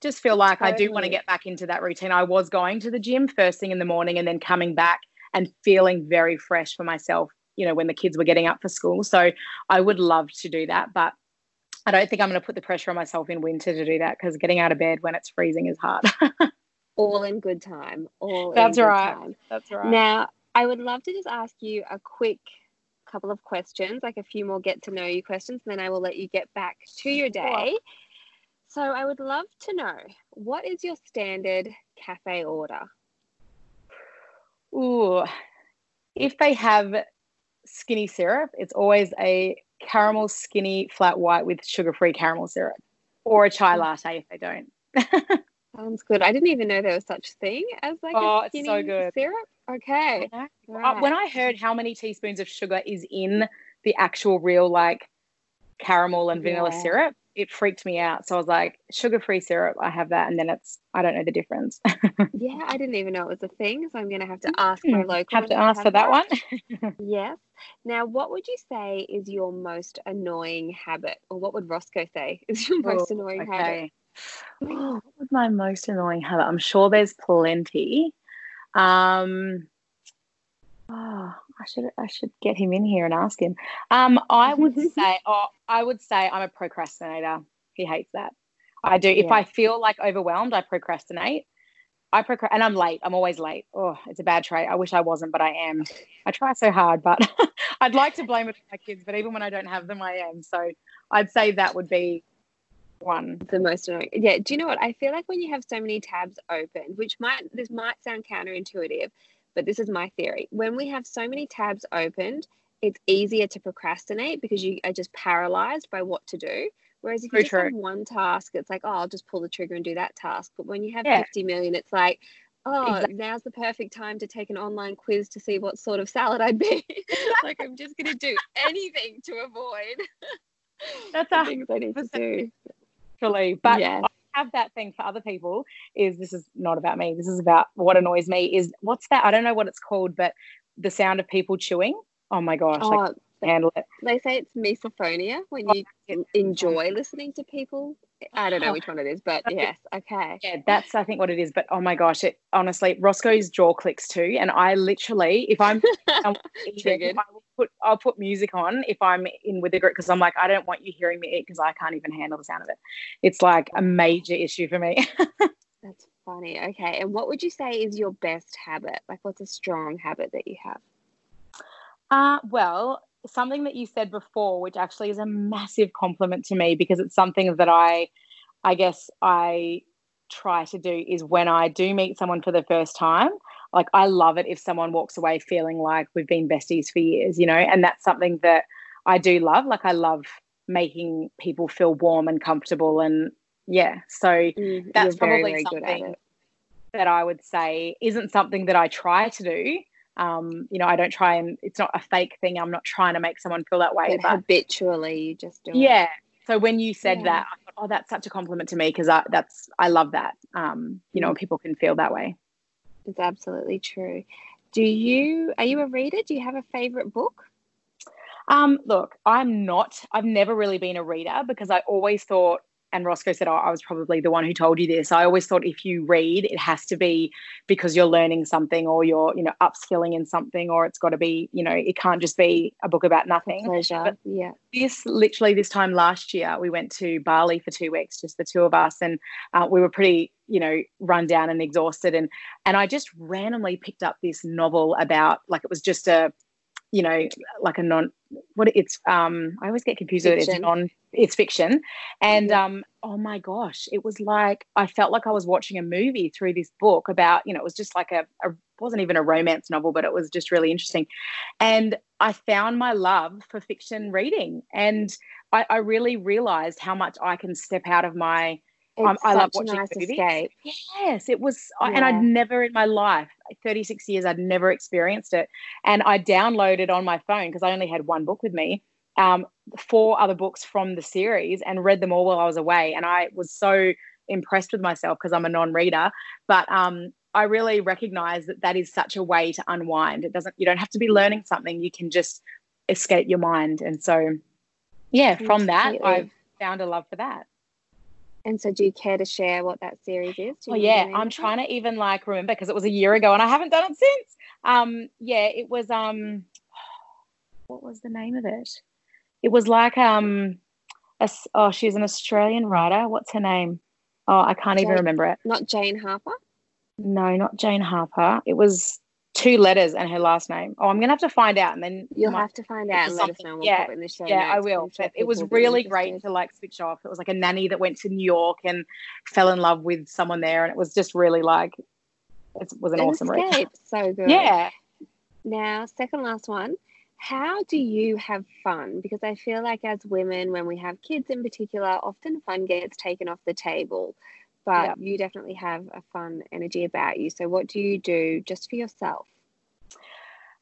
just feel like totally. I do want to get back into that routine. I was going to the gym first thing in the morning and then coming back and feeling very fresh for myself you know when the kids were getting up for school. So i would love to do that but i don't think i'm going to put the pressure on myself in winter to do that because getting out of bed when it's freezing is hard. All in good time. All that's right. time. that's right. Now i would love to just ask you a quick couple of questions like a few more get to know you questions and then i will let you get back to your day. So i would love to know what is your standard cafe order? Ooh, if they have skinny syrup, it's always a caramel skinny flat white with sugar free caramel syrup or a chai mm. latte if they don't. Sounds good. I didn't even know there was such thing as like oh, a skinny so good. syrup. Okay. Right. Uh, when I heard how many teaspoons of sugar is in the actual real like caramel and vanilla yeah. syrup, it freaked me out. So I was like, sugar free syrup, I have that. And then it's, I don't know the difference. yeah, I didn't even know it was a thing. So I'm going to have to ask my local. Have to ask have for that, that one. yes. Now, what would you say is your most annoying habit? Or what would Roscoe say is your most oh, annoying okay. habit? Oh, what was my most annoying habit? I'm sure there's plenty. Um, oh, I should I should get him in here and ask him. Um, I would say, oh, I would say I'm a procrastinator. He hates that. I do. If I feel like overwhelmed, I procrastinate. I procrast and I'm late. I'm always late. Oh, it's a bad trait. I wish I wasn't, but I am. I try so hard, but I'd like to blame it on my kids, but even when I don't have them, I am. So I'd say that would be one. The most annoying. Yeah. Do you know what? I feel like when you have so many tabs open, which might this might sound counterintuitive, but this is my theory. When we have so many tabs opened, it's easier to procrastinate because you are just paralyzed by what to do. Whereas if Very you just true. have one task, it's like, oh, I'll just pull the trigger and do that task. But when you have yeah. 50 million, it's like, oh, exactly. now's the perfect time to take an online quiz to see what sort of salad I'd be. like, I'm just going to do anything to avoid. That's the things I need to do. Actually, but yeah have that thing for other people is this is not about me. This is about what annoys me is what's that? I don't know what it's called, but the sound of people chewing. Oh my gosh, oh, like handle it. They say it's misophonia when oh, you oh, enjoy listening to people. I don't know oh. which one it is, but yes, okay. Yeah, that's I think what it is. But oh my gosh, it honestly Roscoe's jaw clicks too, and I literally, if I'm triggered, I will put I'll put music on if I'm in with a group because I'm like I don't want you hearing me eat because I can't even handle the sound of it. It's like a major issue for me. that's funny. Okay, and what would you say is your best habit? Like, what's a strong habit that you have? Uh, well, something that you said before, which actually is a massive compliment to me because it's something that I, I guess I try to do is when I do meet someone for the first time, like I love it if someone walks away feeling like we've been besties for years, you know, and that's something that I do love. Like I love making people feel warm and comfortable and yeah. So mm, that's probably very something that I would say isn't something that I try to do um, you know, I don't try and it's not a fake thing. I'm not trying to make someone feel that way. But, but habitually, you just do yeah. It. So when you said yeah. that, thought, oh, that's such a compliment to me because I that's I love that. Um, you know, mm. people can feel that way. It's absolutely true. Do you are you a reader? Do you have a favorite book? Um, look, I'm not. I've never really been a reader because I always thought and Roscoe said, oh, I was probably the one who told you this. I always thought if you read, it has to be because you're learning something or you're, you know, upskilling in something, or it's got to be, you know, it can't just be a book about nothing. Pleasure. But yeah. This literally this time last year, we went to Bali for two weeks, just the two of us, and uh, we were pretty, you know, run down and exhausted. And and I just randomly picked up this novel about like it was just a you know, like a non what it's um I always get confused with it. It's non it's fiction. And yeah. um oh my gosh, it was like I felt like I was watching a movie through this book about, you know, it was just like a, a wasn't even a romance novel, but it was just really interesting. And I found my love for fiction reading. And I, I really realized how much I can step out of my um, I love watching nice movies. Escape. Yes, it was, yeah. and I'd never in my life, 36 years, I'd never experienced it. And I downloaded on my phone because I only had one book with me, um, four other books from the series, and read them all while I was away. And I was so impressed with myself because I'm a non-reader, but um, I really recognize that that is such a way to unwind. It doesn't, you don't have to be learning something. You can just escape your mind. And so, yeah, from that, I've found a love for that. And so, do you care to share what that series is? Oh yeah, I'm trying to even like remember because it was a year ago and I haven't done it since. Um, yeah, it was um, what was the name of it? It was like um, a, oh, she's an Australian writer. What's her name? Oh, I can't Jane, even remember it. Not Jane Harper. No, not Jane Harper. It was two letters and her last name. Oh, I'm gonna have to find out, and then you'll have to find out and let us know. We'll yeah, yeah, I will. Sure it was really great to like switch off. It was like a nanny that went to New York and fell in love with someone there, and it was just really like it was an, an awesome escape. read. So good. Yeah. Now, second last one. How do you have fun? Because I feel like as women, when we have kids in particular, often fun gets taken off the table but yep. you definitely have a fun energy about you. So, what do you do just for yourself?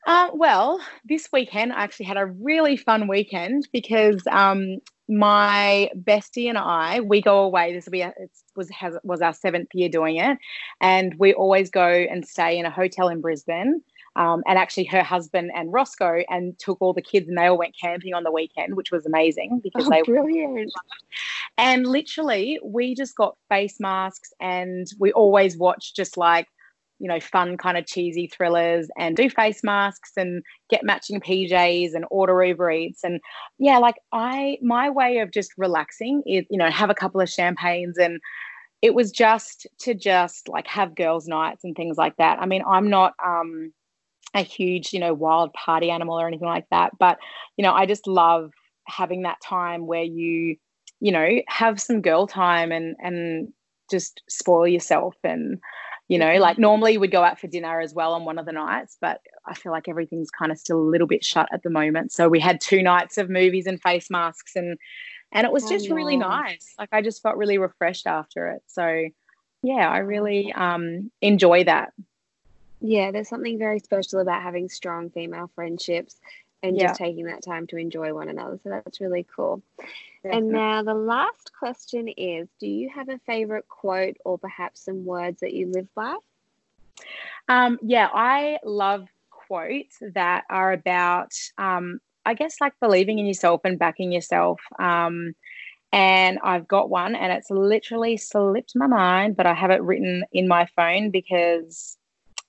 Uh, well, this weekend I actually had a really fun weekend because um, my bestie and I we go away. This will be a, it was has, was our seventh year doing it, and we always go and stay in a hotel in Brisbane. Um, and actually, her husband and Roscoe and took all the kids, and they all went camping on the weekend, which was amazing because they were. oh, they brilliant. And literally, we just got face masks, and we always watch just like you know, fun kind of cheesy thrillers and do face masks and get matching PJs and order Uber Eats. And yeah, like I, my way of just relaxing is, you know, have a couple of champagnes and it was just to just like have girls' nights and things like that. I mean, I'm not, um, a huge, you know, wild party animal or anything like that. But, you know, I just love having that time where you, you know, have some girl time and and just spoil yourself and you know like normally we'd go out for dinner as well on one of the nights but i feel like everything's kind of still a little bit shut at the moment. So we had two nights of movies and face masks and and it was just oh, really nice. Like i just felt really refreshed after it. So yeah i really um enjoy that yeah there's something very special about having strong female friendships and yeah. just taking that time to enjoy one another so that's really cool and now the last question is Do you have a favorite quote or perhaps some words that you live by? Um, yeah, I love quotes that are about, um, I guess, like believing in yourself and backing yourself. Um, and I've got one, and it's literally slipped my mind, but I have it written in my phone because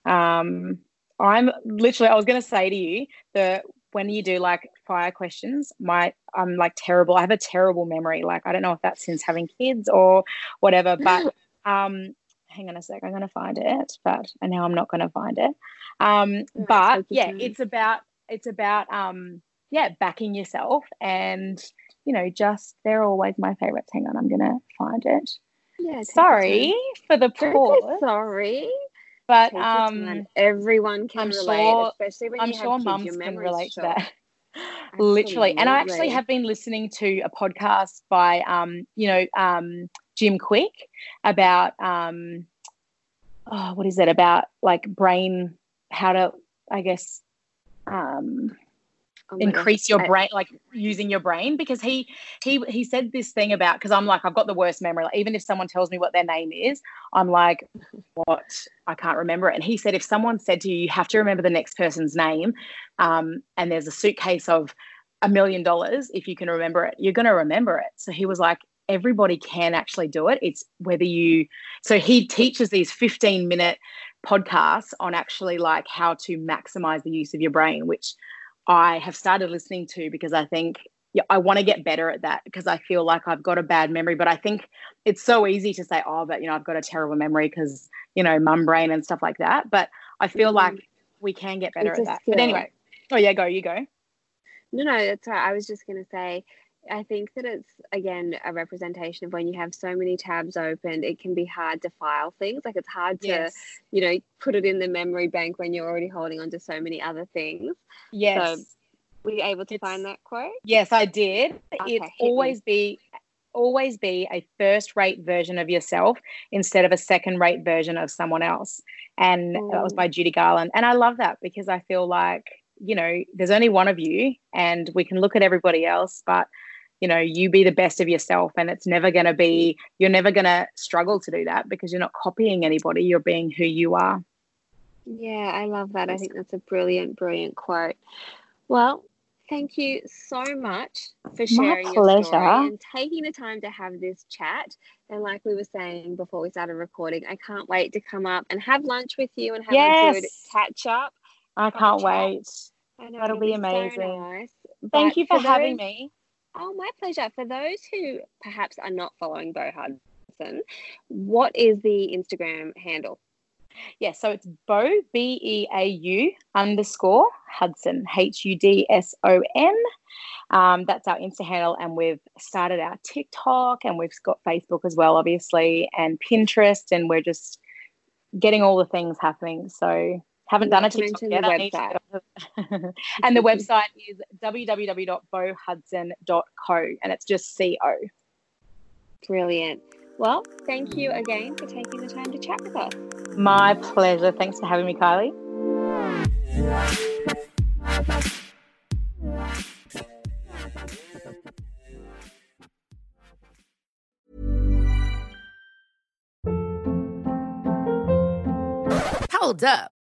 um, I'm literally, I was going to say to you, that when you do like fire questions, my I'm like terrible. I have a terrible memory. Like I don't know if that's since having kids or whatever. But um, hang on a sec. I'm gonna find it, but and now I'm not gonna find it. Um, but yeah, it's about it's about um, yeah, backing yourself and you know, just they're always my favorites. Hang on, I'm gonna find it. Yeah, sorry for the pause. Sorry. But um, everyone can I'm relate, sure, especially when I'm you sure have mums kids, can relate to that. Literally, and I actually have been listening to a podcast by um, you know, um, Jim Kwik about um, oh, what is it? About like brain, how to, I guess, um, oh increase your brain like using your brain because he he he said this thing about because i'm like i've got the worst memory. Like, even if someone tells me what their name is i'm like what? I can't remember it. And he said if someone said to you you have to remember the next person's name um, and there's a suitcase of a million dollars if you can remember it you're going to remember it. So he was like everybody can actually do it. It's whether you so he teaches these 15 minute podcasts on actually like how to maximize the use of your brain which I have started listening to because I think yeah, I want to get better at that because I feel like I've got a bad memory. But I think it's so easy to say, oh, but you know, I've got a terrible memory because you know, mum brain and stuff like that. But I feel mm. like we can get better it's at that. Skill. But anyway, oh yeah, go, you go. No, no, that's right. I was just gonna say, I think that it's again a representation of when you have so many tabs open, it can be hard to file things. Like it's hard to, yes. you know, put it in the memory bank when you're already holding on to so many other things. Yes. So, were you able to it's, find that quote? Yes, I did. Okay, it's always me. be always be a first rate version of yourself instead of a second rate version of someone else. And mm. that was by Judy Garland. And I love that because I feel like, you know, there's only one of you and we can look at everybody else, but you know you be the best of yourself and it's never going to be you're never going to struggle to do that because you're not copying anybody you're being who you are. Yeah i love that. I think that's a brilliant brilliant quote. Well thank you so much for sharing My your story and taking the time to have this chat. And like we were saying before we started recording i can't wait to come up and have lunch with you and have yes. a good catch up. I can't wait. I know, that'll be, be amazing. so nice. thank you for, for having those- me Oh, my pleasure. For those who perhaps are not following Beau Hudson, what is the Instagram handle? Yeah, so it's Beau B E A U underscore Hudson H U D S O N. Um, that's our Insta handle, and we've started our TikTok, and we've got Facebook as well, obviously, and Pinterest, and we're just getting all the things happening. So haven't done a TikTok yet. The and the website is www.beauhudson.co and it's just CO. Brilliant. Well, thank you again for taking the time to chat with us. My pleasure. Thanks for having me, Kylie. Hold up.